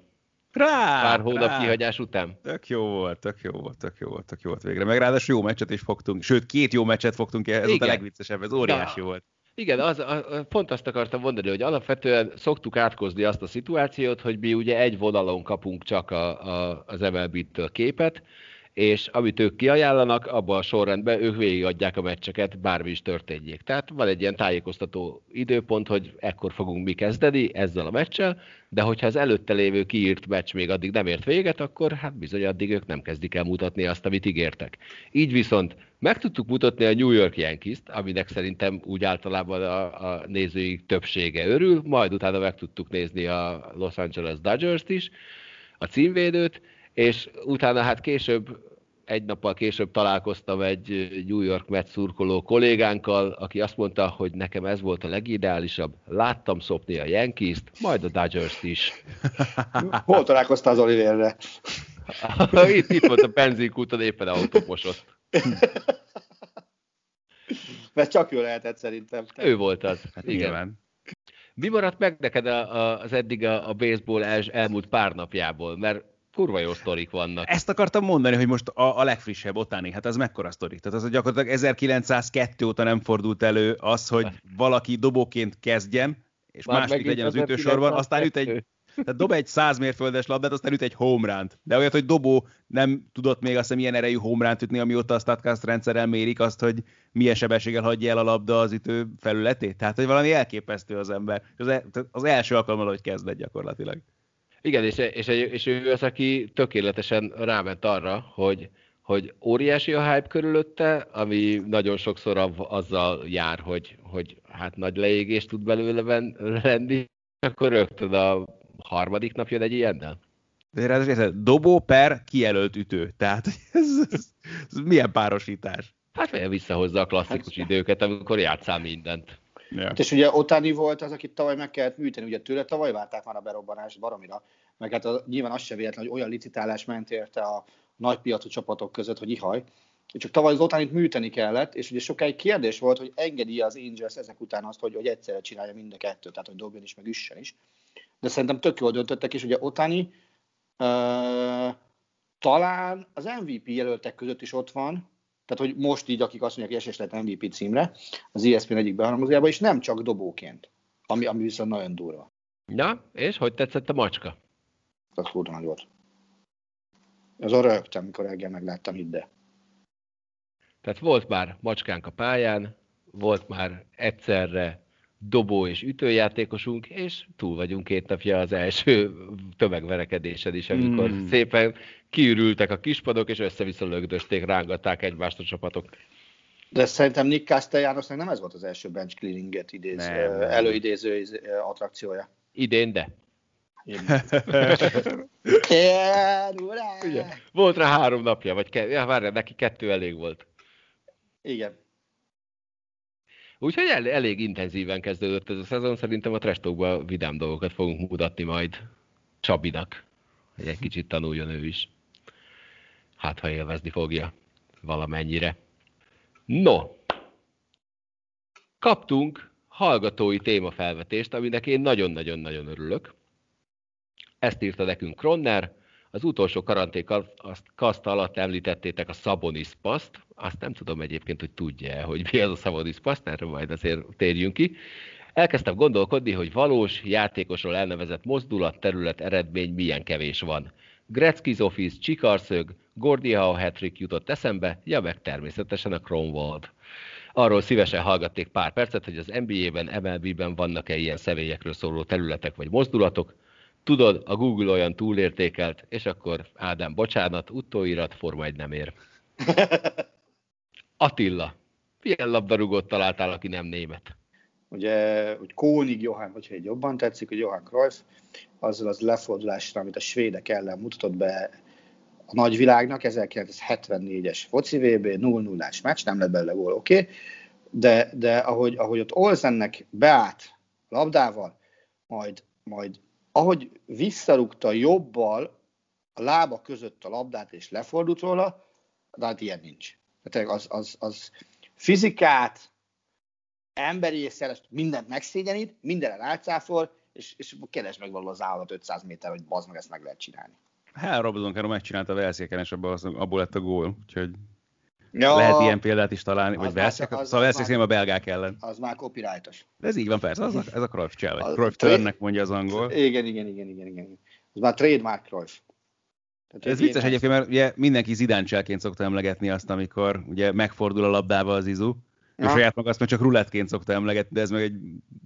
Rá! Pár hónap rá. kihagyás után? Tök jó volt, tök jó volt, tök jó volt, tök jó volt végre. Meg ráadásul jó meccset is fogtunk, sőt, két jó meccset fogtunk, ez volt a Igen. legviccesebb, ez óriási Ja. volt. Igen, az, a, a- pont azt akartam mondani, hogy alapvetően szoktuk átkozni azt a szituációt, hogy mi ugye egy vonalon kapunk csak a, a, az MLB-től képet, és amit ők kiajánlanak, abban a sorrendben ők végigadják a meccseket, bármi is történjék. Tehát van egy ilyen tájékoztató időpont, hogy ekkor fogunk mi kezdeni ezzel a meccsel, de hogyha az előtte lévő kiírt meccs még addig nem ért véget, akkor hát bizony addig ők nem kezdik el mutatni azt, amit ígértek. Így viszont meg tudtuk mutatni a New York Yankees-t, aminek szerintem úgy általában a, a nézői többsége örül, majd utána meg tudtuk nézni a Los Angeles Dodgers-t is, a címvédőt, és utána hát később, egy nappal később találkoztam egy New York Mets szurkoló kollégánkkal, aki azt mondta, hogy nekem ez volt a legideálisabb, láttam szopni a Yankees-t, majd a Dodgers-t is. Hol találkoztál az Oliverre? itt, itt volt a benzinkúton, éppen autóposott. Mert csak ő lehetett szerintem. Ő volt az. Hát igen. Nyilván. Mi maradt meg neked a, a, az eddig a, a baseball el, elmúlt pár napjából? Mert kurva jó sztorik vannak. Ezt akartam mondani, hogy most a, a legfrissebb otáni, hát az mekkora sztori? Tehát az, hogy gyakorlatilag 1902 óta nem fordult elő az, hogy valaki dobóként kezdjen, és Már második legyen az ütősorban, aztán üt egy, tehát dob egy 100 mérföldes labdát, aztán üt egy homeránt. De olyat, hogy dobó nem tudott még azt hiszem ilyen erejű homeránt ütni, amióta a StatCast rendszerrel mérik azt, hogy milyen sebességgel hagyja el a labda az ütő felületét. Tehát, hogy valami elképesztő az ember. És Az, el, az első alkalommal, hogy kezdett gyakorlatilag. Igen, és, és, és ő az, aki tökéletesen ráment arra, hogy, hogy óriási a hype körülötte, ami nagyon sokszor av- azzal jár, hogy, hogy hát nagy leégés tud belőle lenni, akkor rögtön a harmadik nap jön egy ilyennel. De ráadásul dobó per kijelölt ütő. Tehát ez, ez, ez milyen párosítás. Hát vagy visszahozza a klasszikus időket, amikor játszál mindent. Hát És ugye Otani volt az, akit tavaly meg kellett műteni, ugye tőle tavaly várták már a berobbanást baromira, meg hát a, nyilván az sem véletlen, hogy olyan licitálás ment érte a nagypiacú csapatok között, hogy ihaj. Csak tavaly az Otanit műteni kellett, és ugye sokáig kérdés volt, hogy engedi az Angels ezek után azt, hogy, hogy egyszerre csinálja mind a kettőt, tehát hogy dobjon is, meg üssen is. De szerintem tök jól döntöttek, és ugye Otani uh, talán az MVP jelöltek között is ott van, tehát hogy most így, akik azt mondják, hogy esélyes lehet MVP címre, az ESPN egyik beharangozójában, és nem csak dobóként, ami, ami viszont nagyon durva. Na, és hogy tetszett a macska? Az kurva nagy volt. Azon rögtem, mikor reggel megláttam, hidd el. Tehát volt már macskánk a pályán, volt már egyszerre dobó és ütőjátékosunk, és túl vagyunk két napja az első tömegverekedésen is, amikor Mm. szépen kiürültek a kispadok, és össze-vissza lögdösték, rángatták egymást a csapatok. De szerintem Nick Castellanosnak nem ez volt az első bench cleaninget idéz, Nem, előidéző attrakciója. Idén, de. Igen, urá! Ugye? Volt rá három napja, vagy ke- ja, várjál, neki kettő elég volt. Igen. Úgyhogy el- elég intenzíven kezdődött ez a szezon, szerintem a Trestokban vidám dolgokat fogunk mutatni majd Csabinak, hogy egy kicsit tanuljon ő is. Hát, ha élvezni fogja valamennyire. No, kaptunk hallgatói témafelvetést, aminek én nagyon-nagyon-nagyon örülök. Ezt írta nekünk Kronner, az utolsó karanték kaszt alatt említettétek a Szabonis paszt, azt nem tudom egyébként, hogy tudja hogy mi az a Szabonis paszt, erre majd azért térjünk ki. Elkezdtem gondolkodni, hogy valós játékosról elnevezett mozdulat, terület, eredmény milyen kevés van. Gretzky's Office, Csikarszög, Gordy Howe hattrick jutott eszembe, ja meg természetesen a Kronwald. arról szívesen hallgatték pár percet, hogy az NBA-ben, MLB-ben vannak-e ilyen személyekről szóló területek vagy mozdulatok. Tudod, a Google olyan túlértékelt, és akkor Ádám, bocsánat, utóirat, Forma egy nem ér. Attila, milyen labdarúgót találtál, aki nem német? Ugye, hogy Kónig Johann, hogyha egy jobban tetszik, hogy Johann Cruyff, azzal az lefordulásra, amit a svédek ellen mutatott be a nagyvilágnak, 1974-es foci VB, 0-0-ás meccs, nem lett belőle gól, oké, okay. de, de ahogy, ahogy ott Olsennek beállt labdával, majd, majd ahogy visszarúgta jobbal a lába között a labdát és lefordult róla, de hát ilyen nincs. Tehát az, az, az fizikát, emberi észjelest, mindent megszégyenít, mindenre rácáfol, és, és keresd meg valahol az állat 500 méter, hogy bazd meg, ezt meg lehet csinálni. Hát Robinson Caro megcsinálta a Velszéken, és abból, abból lett a gól, úgyhogy ja, lehet ilyen példát is találni, vagy Velszék, szóval Velszék a belgák ellen. Az már copyrightos. De ez így van persze, az a, ez a Cruyff vagy Cruyff törnek mondja az angol. Igen, igen, igen, igen, igen. Ez már trademark Cruyff. Tehát ez vicces egyébként, mert ugye mindenki zidán szokta emlegetni azt, amikor ugye megfordul a labdába az izu, Ja. A saját maga azt meg csak rulettként szokta emlegetni, de ez meg egy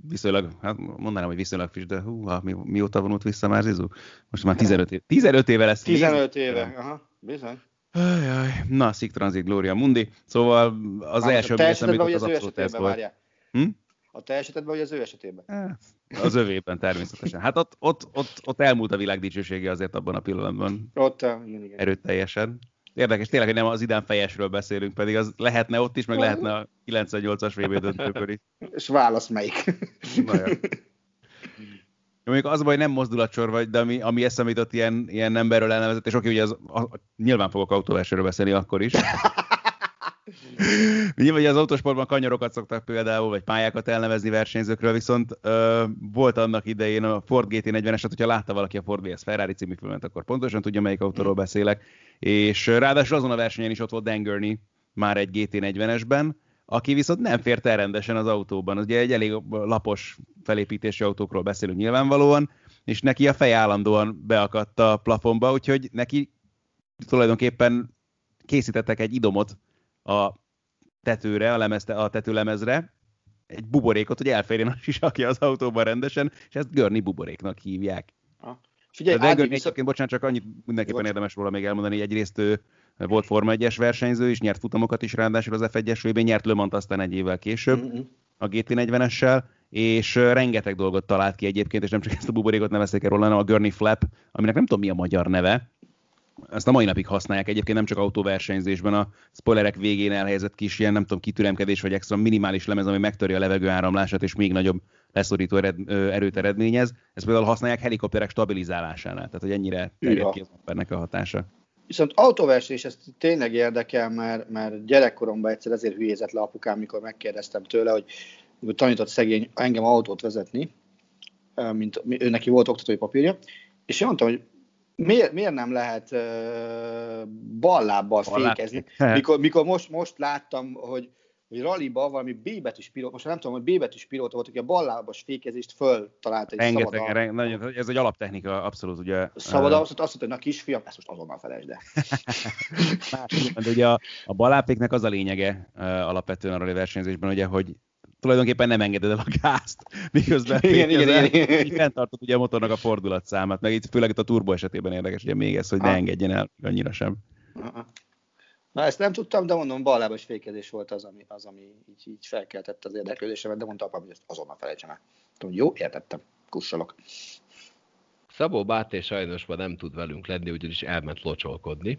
viszonylag, hát mondanám, hogy viszonylag friss, de hú, mi, mióta vonult vissza már Zizu? Most már 15 éve, 15 éve lesz. 15 éve, aha, bizony. Ajaj. Na, Szik Transit Gloria Mundi. Szóval az hát, első amit az abszolút ez volt. Hm? A te esetedben, vagy az ő esetében? Az övében természetesen. Hát ott, ott, ott, ott elmúlt a világ dicsősége azért abban a pillanatban. Ott, igen, igen. Erőteljesen. Érdekes, tényleg, hogy nem az idán fejesről beszélünk, pedig az lehetne ott is, meg lehetne a 98-as VB döntőkör is. És válasz melyik. Na, jó. Mondjuk az baj, nem mozdulatsor vagy, de ami, ami eszembe jutott ilyen, ilyen emberről elnevezett, és oké, ugye az, a, nyilván fogok autóversről beszélni akkor is. Nyilván hogy az autósportban kanyarokat szoktak például, vagy pályákat elnevezni versenyzőkről, viszont ö, volt annak idején a Ford GT40-es, hogyha látta valaki a Ford vs Ferrari című filmet, akkor pontosan tudja, melyik autóról beszélek. És ráadásul azon a versenyen is ott volt Dan Gurney, már egy GT40-esben, aki viszont nem fért el rendesen az autóban. Ugye egy elég lapos felépítési autókról beszélünk nyilvánvalóan, és neki a fej állandóan beakadt a plafonba, úgyhogy neki tulajdonképpen készítettek egy idomot a tetőre, a, lemezte, a tetőlemezre, egy buborékot, hogy elférjen a sisakja az autóban rendesen, és ezt görni buboréknak hívják. Ha. Figyelj, Görni viszont... bocsánat, csak annyit mindenképpen Bocs. érdemes róla még elmondani, egyrészt ő volt Forma 1-es versenyző, és nyert futamokat is ráadásul az F1-es vb nyert Le Mans aztán egy évvel később mm-hmm. a GT40-essel, és rengeteg dolgot talált ki egyébként, és nem csak ezt a buborékot nevezték el róla, hanem a Gurney Flap, aminek nem tudom mi a magyar neve, ezt a mai napig használják egyébként nem csak autóversenyzésben, a spoilerek végén elhelyezett kis ilyen, nem tudom, kitüremkedés vagy extra minimális lemez, ami megtöri a levegő áramlását és még nagyobb leszorító ered, erőt eredményez. Ezt például használják helikopterek stabilizálásánál, tehát hogy ennyire terjed ki az embernek a hatása. Viszont autóversés, ez tényleg érdekel, mert, mert gyerekkoromban egyszer ezért hülyézett le apukám, mikor megkérdeztem tőle, hogy, hogy tanított szegény engem autót vezetni, mint ő neki volt oktatói papírja, és én mondtam, hogy miért, miért nem lehet uh, ballábbal fékezni? Mikor, mikor most, most láttam, hogy, hogy ralliba valami B betűs pilóta, most nem tudom, hogy B betűs pilóta volt, aki a ballábas fékezést föl talált egy Rengeteg, szabad reng, nagyon, ez egy alaptechnika, abszolút, ugye. Szabad, uh, azt, mondta, hogy na kisfiam, ezt most azonnal felejtsd el. de ugye a, a ballápéknek az a lényege uh, alapvetően a rally versenyzésben, ugye, hogy tulajdonképpen nem engeded el a gázt, miközben igen, igen, igen, így fenntartod ugye a motornak a fordulatszámát, meg itt főleg itt a turbo esetében érdekes, ugye még ez, hogy ne engedjen el annyira sem. Na ezt nem tudtam, de mondom, ballábas fékezés volt az, ami, az, ami így, így felkeltette az érdeklődésemet, de mondta apám, hogy ezt azonnal felejtsem el. Tudom, jó, értettem, kussolok. Szabó Báté sajnos ma nem tud velünk lenni, ugyanis elment locsolkodni.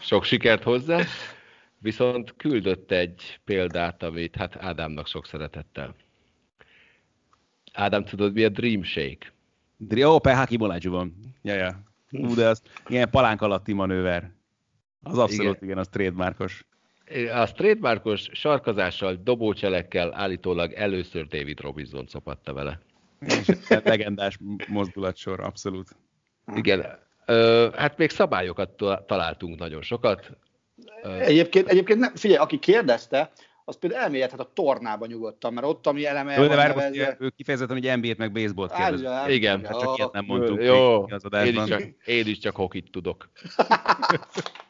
Sok sikert hozzá. Viszont küldött egy példát, amit hát Ádámnak sok szeretettel. Ádám, tudod mi a Dream Shake? Ó, oh, PH van. Ja, ja. Ú, de az ilyen palánk alatti manőver. Az abszolút igen, igen az trademarkos. Az trademarkos sarkazással, dobócselekkel állítólag először David Robinson szopatta vele. legendás mozdulatsor, abszolút. Igen. Ö, hát még szabályokat találtunk nagyon sokat. Egyébként, egyébként nem, figyelj, aki kérdezte, az például elmélyedhet a tornába nyugodtan, mert ott, ami eleme Jó, de vár, nevezve... ő kifejezetten, hogy NBA-t meg baseball-t kérdez. Igen, hát csak ilyet nem mondtunk jó, az adásban. Én is csak, én is csak hokit tudok.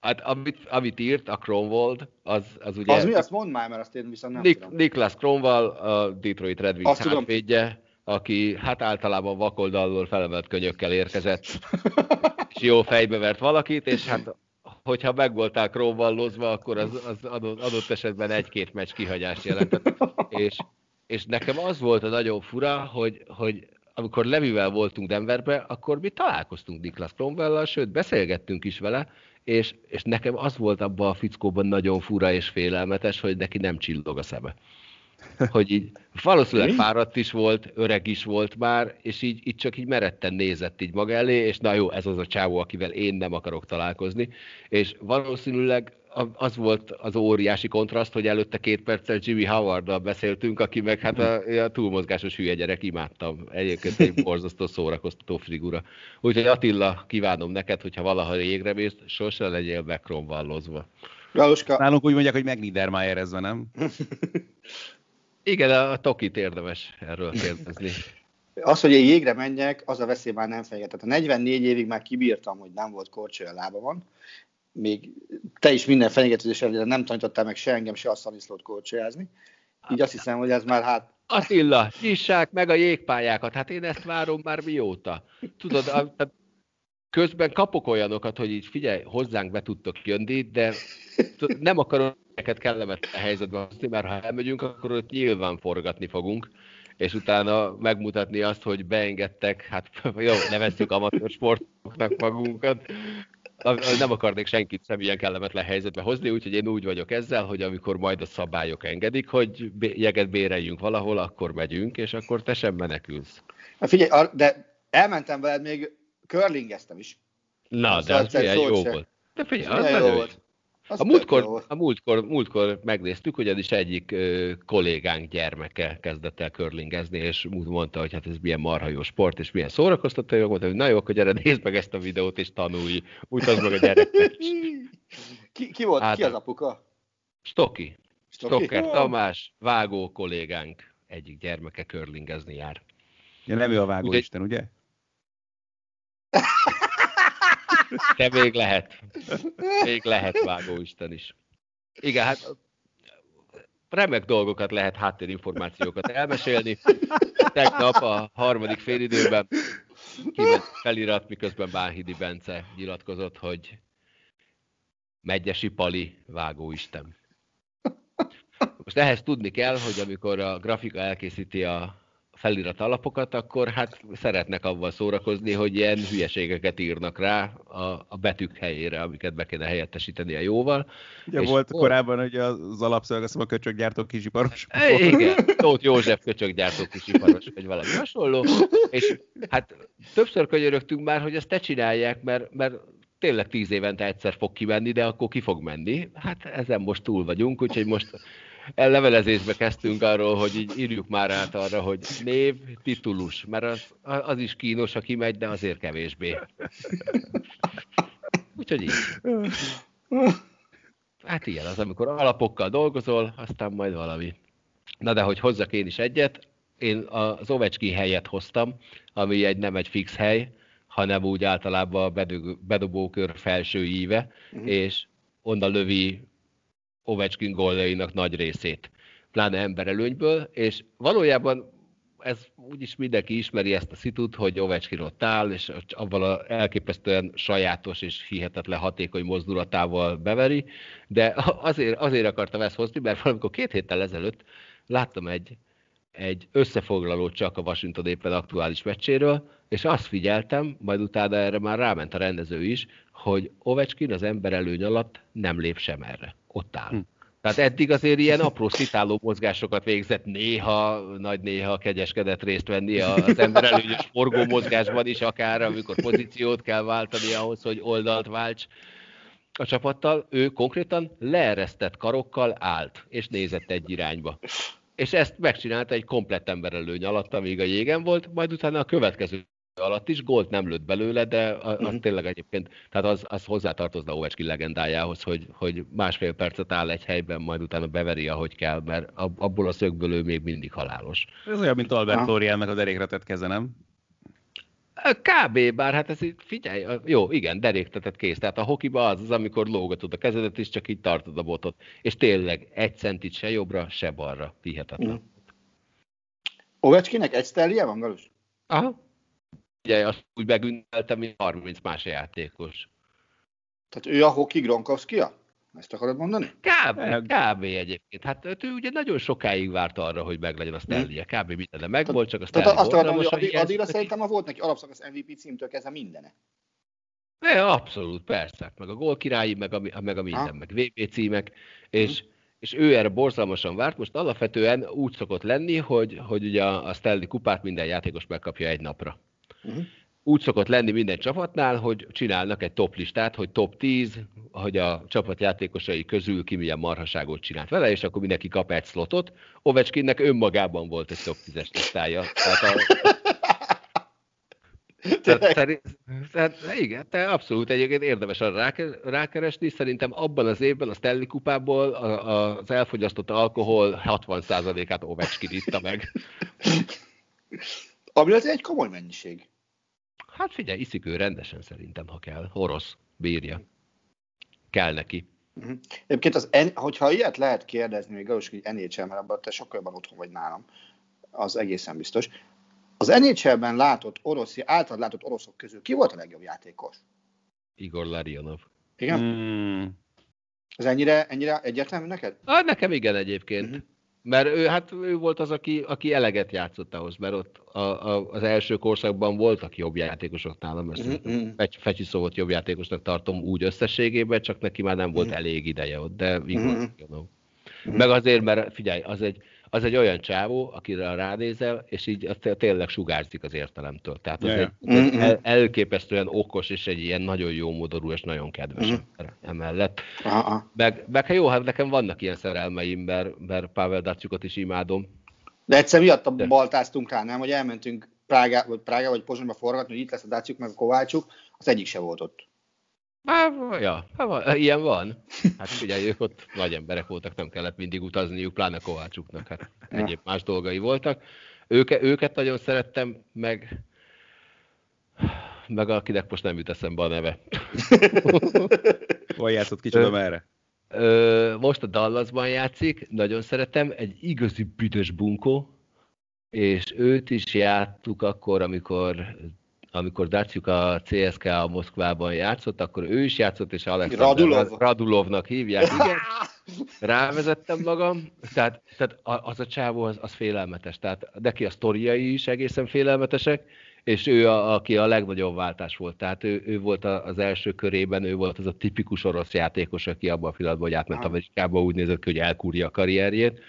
Hát amit, amit írt a Cromwell, az, az ugye... Az mi? Azt mondd már, mert azt én viszont nem Nick, tudom. Niklas Cromwell, a Detroit Red Wings hátvédje, aki hát általában vakoldalról felemelt könyökkel érkezett, és jó fejbe vert valakit, és hát hogyha meg voltál Cromwellozva, akkor az, az adott, adott esetben egy-két meccs kihagyást jelentett. És, és nekem az volt a nagyon fura, hogy, hogy amikor Levivel voltunk Denverbe, akkor mi találkoztunk Niklas Cromwell-lal, sőt, beszélgettünk is vele, és, és nekem az volt abban a fickóban nagyon fura és félelmetes, hogy neki nem csillog a szeme. Hogy így valószínűleg fáradt is volt, öreg is volt már, és így, így csak így meretten nézett így maga elé, és na jó, ez az a csávó, akivel én nem akarok találkozni, és valószínűleg az volt az óriási kontraszt, hogy előtte két perccel Jimmy Howarddal beszéltünk, aki meg hát a, a túlmozgásos hülye gyerek, imádtam. Egyébként egy borzasztó szórakoztató figura. Úgyhogy Attila, kívánom neked, hogyha valaha régre mész, sose legyél megkronvallozva. Galuska, Nálunk úgy mondják, hogy megniedermájerezve, nem? Igen, a, a Tokit érdemes erről kérdezni. az, hogy én jégre menjek, az a veszély már nem fenyegetett. A 44 évig már kibírtam, hogy nem volt korcsolya a lábamon. Még te is minden fenyegetőzés ellenére nem tanítottál meg se engem, se a Szaniszlót korcsolyázni. Így azt hiszem, hogy ez már hát Attila, nyissák meg a jégpályákat, hát én ezt várom már mióta. Tudod, a, a, közben kapok olyanokat, hogy így figyelj, hozzánk be tudtok jönni, de nem akarom neked kellemetlen helyzetbe hozni, mert ha elmegyünk, akkor ott nyilván forgatni fogunk, és utána megmutatni azt, hogy beengedtek, hát jó, nevezzük amatőr sportoknak magunkat, nem akarnék senkit személyen kellemetlen helyzetbe hozni, úgyhogy én úgy vagyok ezzel, hogy amikor majd a szabályok engedik, hogy jeget béreljünk valahol, akkor megyünk, és akkor te sem menekülsz. Na figyelj, de elmentem veled, még curlingeztem is. Na, de az milyen jó volt. De figyelj, az jó volt. Az A múltkor, a múltkor, múltkor megnéztük, hogy ez is egyik ö, kollégánk gyermeke kezdett el curlingezni, és úgy mondta, hogy hát ez milyen marha jó sport, és milyen szórakoztató, jó, mondta, hogy na jó, akkor gyere, nézd meg ezt a videót, és tanulj. Mutasd meg a gyereknek is. Ki, ki volt? Hát- ki az apuka? Stoki. Stoki? Stokker Ó. Tamás, vágó kollégánk, egyik gyermeke curlingezni jár. Ja, nem ő a vágó Isten, ugye? De még lehet. Még lehet vágóisten is. Igen, hát remek dolgokat lehet, háttérinformációkat elmesélni. Tegnap a harmadik félidőben kiment felirat, miközben Bánhidi Bence nyilatkozott, hogy Megyesi Pali vágóisten. Most ehhez tudni kell, hogy amikor a grafika elkészíti a felirat alapokat, akkor hát szeretnek avval szórakozni, hogy ilyen hülyeségeket írnak rá a, a betűk helyére, amiket be kéne helyettesíteni a jóval. Ugye És volt hol- korábban, hogy az alapszög, azt a köcsöggyártó kisiparos. É, Igen, Tóth József köcsöggyártó kisiparos, vagy valami hasonló. És hát többször könyörögtünk már, hogy ezt te csinálják, mert, mert tényleg tíz évente egyszer fog kimenni, de akkor ki fog menni. Hát ezen most túl vagyunk, úgyhogy most levelezésbe kezdtünk arról, hogy így írjuk már át arra, hogy név, titulus, mert az, az is kínos, ha kimegy, de azért kevésbé. Úgyhogy így. Hát ilyen az, amikor alapokkal dolgozol, aztán majd valami. Na de hogy hozzak én is egyet, én az Ovecski helyet hoztam, ami egy nem egy fix hely, hanem úgy általában a bedobókör felső íve, uh-huh. és onnan lövi Ovechkin góljainak nagy részét, pláne emberelőnyből, és valójában ez úgyis mindenki ismeri ezt a szitut, hogy Ovechkin ott áll, és avval a elképesztően sajátos és hihetetlen hatékony mozdulatával beveri, de azért, azért akartam ezt hozni, mert valamikor két héttel ezelőtt láttam egy, egy összefoglalót csak a Washington éppen aktuális meccséről, és azt figyeltem, majd utána erre már ráment a rendező is, hogy Ovechkin az ember előny alatt nem lép sem erre. Ott áll. Hm. Tehát eddig azért ilyen apró szitáló mozgásokat végzett, néha, nagy néha kegyeskedett részt venni az ember előnyös forgó mozgásban is, akár amikor pozíciót kell váltani ahhoz, hogy oldalt válts a csapattal. Ő konkrétan leeresztett karokkal állt, és nézett egy irányba. És ezt megcsinálta egy komplett emberelőny alatt, amíg a jégen volt, majd utána a következő alatt is gólt nem lőtt belőle, de az uh-huh. tényleg egyébként, tehát az, az hozzátartozna Ovechkin legendájához, hogy, hogy másfél percet áll egy helyben, majd utána beveri, ahogy kell, mert abból a szögből ő még mindig halálos. Ez olyan, mint Albert Floriannak az erégre tett keze, nem? Kb. bár hát ez így, figyelj, jó, igen, deréktetett kész. Tehát a hokiba az az, amikor lógatod a kezedet, és csak így tartod a botot. És tényleg egy centit se jobbra, se balra. Hihetetlen. Mm. Ovecskinek egy sztelje van, Galus? Aha. Ugye, azt úgy megünneltem, mint 30 más játékos. Tehát ő a hoki Gronkowski-a? Ezt akarod mondani? Kb. Kb. egyébként. Hát ő ugye nagyon sokáig várt arra, hogy meglegyen a Stanley-e. Kb. minden meg volt, csak a Stanley azt akartam, hogy addig, addigra szerintem a volt neki alapszakasz MVP címtől kezdve mindene. Ja, abszolút, persze. Meg a gól királyi, meg a, meg a minden, ha? meg VB címek, és, hmm. és ő erre borzalmasan várt. Most alapvetően úgy szokott lenni, hogy, hogy ugye a Stanley kupát minden játékos megkapja egy napra. Uh-huh úgy szokott lenni minden csapatnál, hogy csinálnak egy top listát, hogy top 10, hogy a csapat játékosai közül ki milyen marhaságot csinált vele, és akkor mindenki kap egy slotot. Ovechkinnek önmagában volt egy top 10-es listája. Tehát a, tehát, tehát, igen, te abszolút egyébként érdemes arra rákeresni. Szerintem abban az évben a Stanley kupából az elfogyasztott alkohol 60%-át Ovechkin itta meg. Ami az egy komoly mennyiség. Hát figyelj, iszik ő rendesen szerintem, ha kell. Orosz, bírja. Kell neki. Uh-huh. Egyébként, az, hogyha ilyet lehet kérdezni, még Galus, hogy NHL, mert abban te sokkal jobban otthon vagy nálam, az egészen biztos. Az NHL-ben látott orosz, általad látott oroszok közül ki volt a legjobb játékos? Igor Larionov. Igen? Mm. Ez ennyire, ennyire egyértelmű neked? Ah, nekem igen egyébként. Uh-huh. Mert ő, hát ő volt az, aki, aki eleget játszott ahhoz, mert ott a, a, az első korszakban voltak jobb játékosok nálam, mert mm-hmm. Fecsiszó volt jobb játékosnak tartom úgy összességében, csak neki már nem volt mm-hmm. elég ideje ott, de mm-hmm. Meg azért, mert figyelj, az egy, az egy olyan csávó, akire ránézel, és így tényleg sugárzik az értelemtől. Tehát az egy, mm-hmm. el, elképesztően okos, és egy ilyen nagyon jó modorú, és nagyon kedves mm-hmm. emellett. Uh-huh. Meg, meg hát jó, hát nekem vannak ilyen szerelmeim, mert, mert Pavel Datsukot is imádom. De egyszer miatt a baltáztunk rá, nem? Hogy elmentünk Prága, vagy Prága vagy Pozsonyba forgatni, hogy itt lesz a Datsuk, meg a Kovácsuk, az egyik se volt ott. Há, ja, ilyen van. Hát ugye ők ott nagy emberek voltak, nem kellett mindig utazniuk, pláne Kovácsuknak, hát egyéb más dolgai voltak. Őke, őket nagyon szerettem, meg, meg akinek most nem jut eszembe a neve. Hol játszott kicsoda merre? most a Dallasban játszik, nagyon szeretem, egy igazi büdös bunkó, és őt is játtuk akkor, amikor amikor Daciuk a CSK a Moszkvában játszott, akkor ő is játszott, és Alexander Radulov. Radulovnak hívják. Igen, rávezettem magam, tehát, tehát az a csávó az, az félelmetes, tehát neki a sztoriai is egészen félelmetesek, és ő, a, aki a legnagyobb váltás volt. Tehát ő, ő volt az első körében, ő volt az a tipikus orosz játékos, aki abban a pillanatban, hogy átment Amerikába, úgy nézett ki, hogy elkúrja a karrierjét.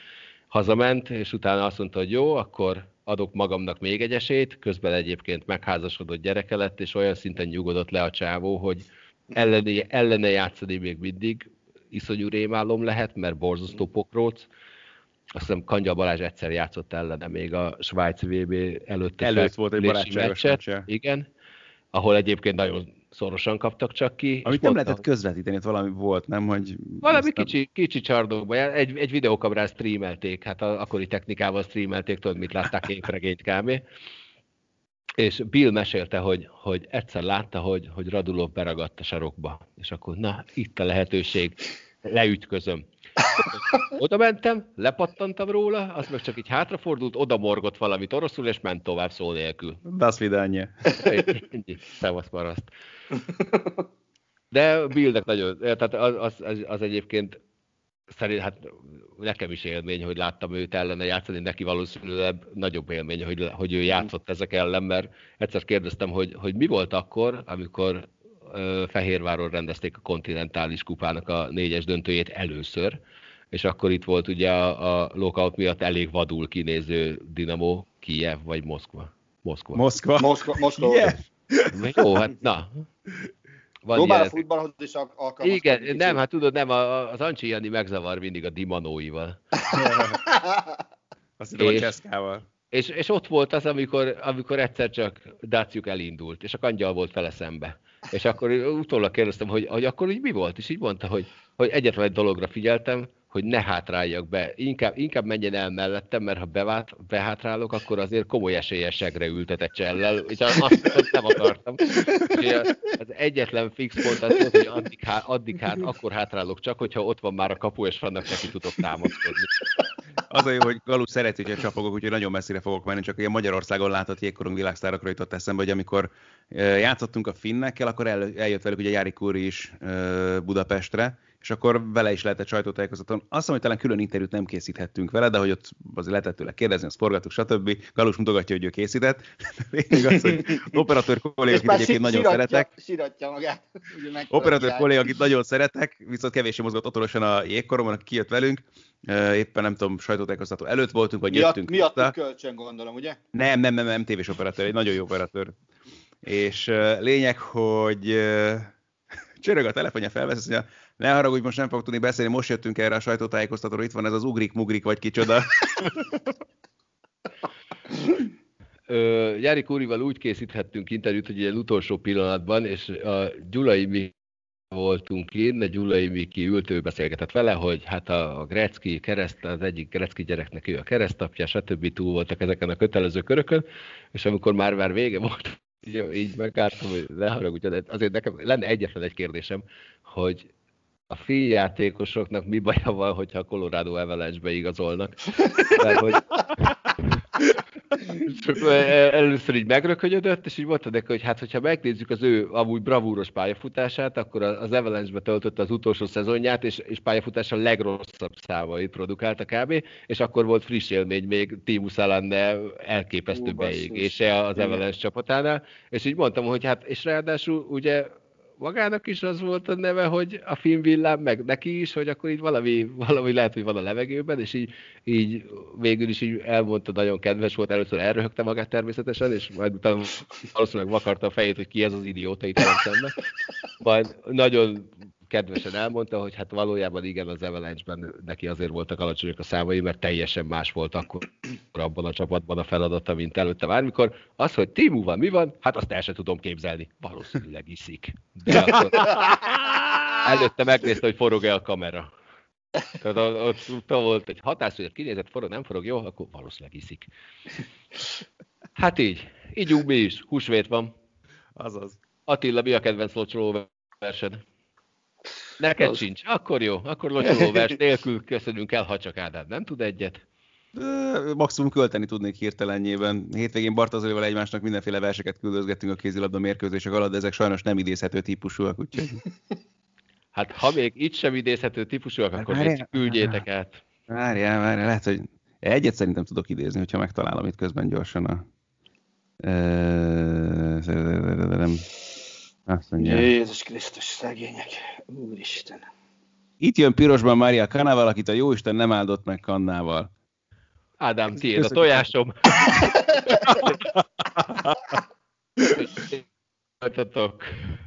Hazament, és utána azt mondta, hogy jó, akkor adok magamnak még egy esélyt, közben egyébként megházasodott gyereke lett, és olyan szinten nyugodott le a csávó, hogy ellene, ellene játszani még mindig iszonyú rémálom lehet, mert borzasztó pokróc. Azt hiszem Kandya Balázs egyszer játszott ellene még a Svájc VB előtt. Előtt volt egy barátságos meccset, Igen, ahol egyébként nagyon szorosan kaptak csak ki. Amit nem lehetett közvetíteni, ott valami volt, nem? Hogy valami kicsi, nem... kicsi csardokban, egy, egy videókamerán streamelték, hát a, akkori technikával streamelték, tudod, mit látták képregényt kb. És Bill mesélte, hogy, hogy egyszer látta, hogy, hogy Radulov beragadt a sarokba, és akkor na, itt a lehetőség, leütközöm. Oda mentem, lepattantam róla, az meg csak így hátrafordult, oda morgott valamit oroszul, és ment tovább szó nélkül. Das vidánye. Szevasz maraszt. De Billnek nagyon, tehát az, az, az, az egyébként szerint, hát nekem is élmény, hogy láttam őt ellene játszani, neki valószínűleg nagyobb élmény, hogy, hogy ő játszott ezek ellen, mert egyszer kérdeztem, hogy, hogy mi volt akkor, amikor Fehérváron rendezték a kontinentális kupának a négyes döntőjét először, és akkor itt volt ugye a, a lockout miatt elég vadul kinéző Dinamo, Kiev vagy Moszkva. Moszkva. Moszkva. Moszkva. Moszkva. Yeah. Jó, hát na. Van Próbál a futballhoz is alkalmas. Igen, nem, hát tudod, nem, az Ancsi Jani megzavar mindig a Dimanóival. Azt hiszem, a Cseszkával. És, és ott volt az, amikor, amikor egyszer csak Daciuk elindult, és a kangyal volt fele szembe. És akkor utólag kérdeztem, hogy, hogy akkor így mi volt, és így mondta, hogy, hogy egyetlen egy dologra figyeltem, hogy ne hátráljak be. Inkább, inkább menjen el mellettem, mert ha bevát, behátrálok, akkor azért komoly esélyesegre ültet egy csellel, és azt nem akartam. És az egyetlen fix pont az volt, hogy addig, há, addig hát, akkor hátrálok csak, hogyha ott van már a kapu, és vannak neki tudok támaszkodni. Az a jó, hogy Galu szereti, hogy csapogok, úgyhogy nagyon messzire fogok menni, csak ilyen Magyarországon látott jégkorong világsztárokra jutott eszembe, hogy amikor játszottunk a finnekkel, akkor el, eljött velük ugye Jári Kúri is Budapestre, és akkor vele is lehetett sajtótájékozaton. Azt mondom, hogy talán külön interjút nem készíthettünk vele, de hogy ott azért lehetett tőle kérdezni, azt forgattuk, stb. Galus mutogatja, hogy ő készített. Lényeg az, hogy operatőr kollégák, akit egyébként nagyon szeretek. Siratja magát. Operatőr kollégák, akit nagyon szeretek, viszont kevésbé mozgott otthonesen a jégkoromon, aki kijött velünk. Éppen nem tudom, sajtótájékoztató előtt voltunk, vagy miatt, jöttünk. Miatt kölcsön gondolom, ugye? Nem, nem, nem, nem, tévés operatőr, egy nagyon jó operatőr. És lényeg, hogy csörög a telefonja, felvesz, azt mondja, ne haragudj, most nem fog tudni beszélni, most jöttünk erre a sajtótájékoztatóra, itt van ez az ugrik-mugrik, vagy kicsoda. Jári Kúrival úgy készíthettünk interjút, hogy egy utolsó pillanatban, és a Gyulai mi voltunk én, a Gyulai Miki ült, ő beszélgetett vele, hogy hát a Grecki kereszt, az egyik Grecki gyereknek ő a keresztapja, stb. túl voltak ezeken a kötelező körökön, és amikor már már vége volt, így, így megálltam, hogy ne haragudj, azért nekem lenne egyetlen egy kérdésem, hogy a finn játékosoknak mi baja van, hogyha a Colorado Avalanche-be igazolnak. Mert hogy először így megrökönyödött, és így mondta neki, hogy hát, hogyha megnézzük az ő amúgy bravúros pályafutását, akkor az Avalanche-be töltötte az utolsó szezonját, és, és pályafutása a legrosszabb számait produkálta kb. És akkor volt friss élmény még Timu Salande elképesztő beégése az Avalanche csapatánál, és így mondtam, hogy hát, és ráadásul ugye magának is az volt a neve, hogy a filmvillám, meg neki is, hogy akkor így valami, valami lehet, hogy van a levegőben, és így, így végül is így elmondta, nagyon kedves volt, először elröhögte magát természetesen, és majd utána valószínűleg vakarta a fejét, hogy ki ez az idióta itt szemben. Majd nagyon kedvesen elmondta, hogy hát valójában igen, az Avalanche-ben neki azért voltak alacsonyak a számai, mert teljesen más volt akkor abban a csapatban a feladata, mint előtte bármikor. Az, hogy Timu van, mi van, hát azt el sem tudom képzelni. Valószínűleg iszik. De akkor előtte megnézte, hogy forog-e a kamera. Tehát ott, ott volt egy hatás, hogy kinézett, forog, nem forog, jó, akkor valószínűleg iszik. Hát így. Így mi is. Húsvét van. Azaz. Attila, mi a kedvenc locsoló versed? Neked az... sincs. Akkor jó, akkor locsolóvers nélkül köszönünk el, ha csak Ádám nem tud egyet. Maximum költeni tudnék hirtelenjében. Hétvégén Bartazolival egymásnak mindenféle verseket küldözgettünk a kézilabda mérkőzések alatt, de ezek sajnos nem idézhető típusúak, úgyhogy... Hát ha még itt sem idézhető típusúak, hát akkor még küldjétek át. Várjál, várjál, lehet, hogy egyet szerintem tudok idézni, hogyha megtalálom itt közben gyorsan a... Azt mondja. Jézus Krisztus, szegények. Úristen. Itt jön pirosban Mária Kanával, akit a Jóisten nem áldott meg kannával. Ádám, tiéd a tojásom.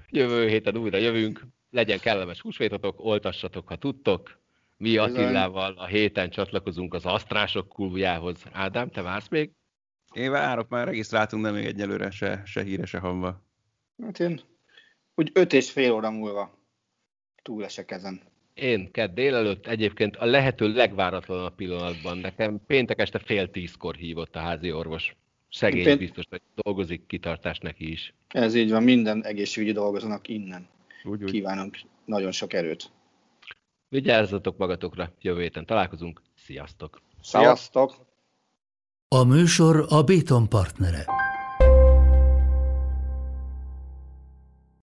Jövő héten újra jövünk. Legyen kellemes húsvétotok, oltassatok, ha tudtok. Mi Attilával a héten csatlakozunk az Asztrások klubjához. Ádám, te vársz még? Én várok, már regisztráltunk, de még egyelőre se, se híre, se hamba. Hát én úgy öt és fél óra múlva túlesek ezen. Én kedd délelőtt egyébként a lehető legváratlanabb pillanatban. Nekem péntek este fél tízkor hívott a házi orvos. Szegény Pént... biztos, hogy dolgozik, kitartás neki is. Ez így van, minden egészségügyi dolgozónak innen. Úgy, úgy. Kívánunk nagyon sok erőt. Vigyázzatok magatokra, jövő héten találkozunk. Sziasztok! Sziasztok! A műsor a Béton partnere.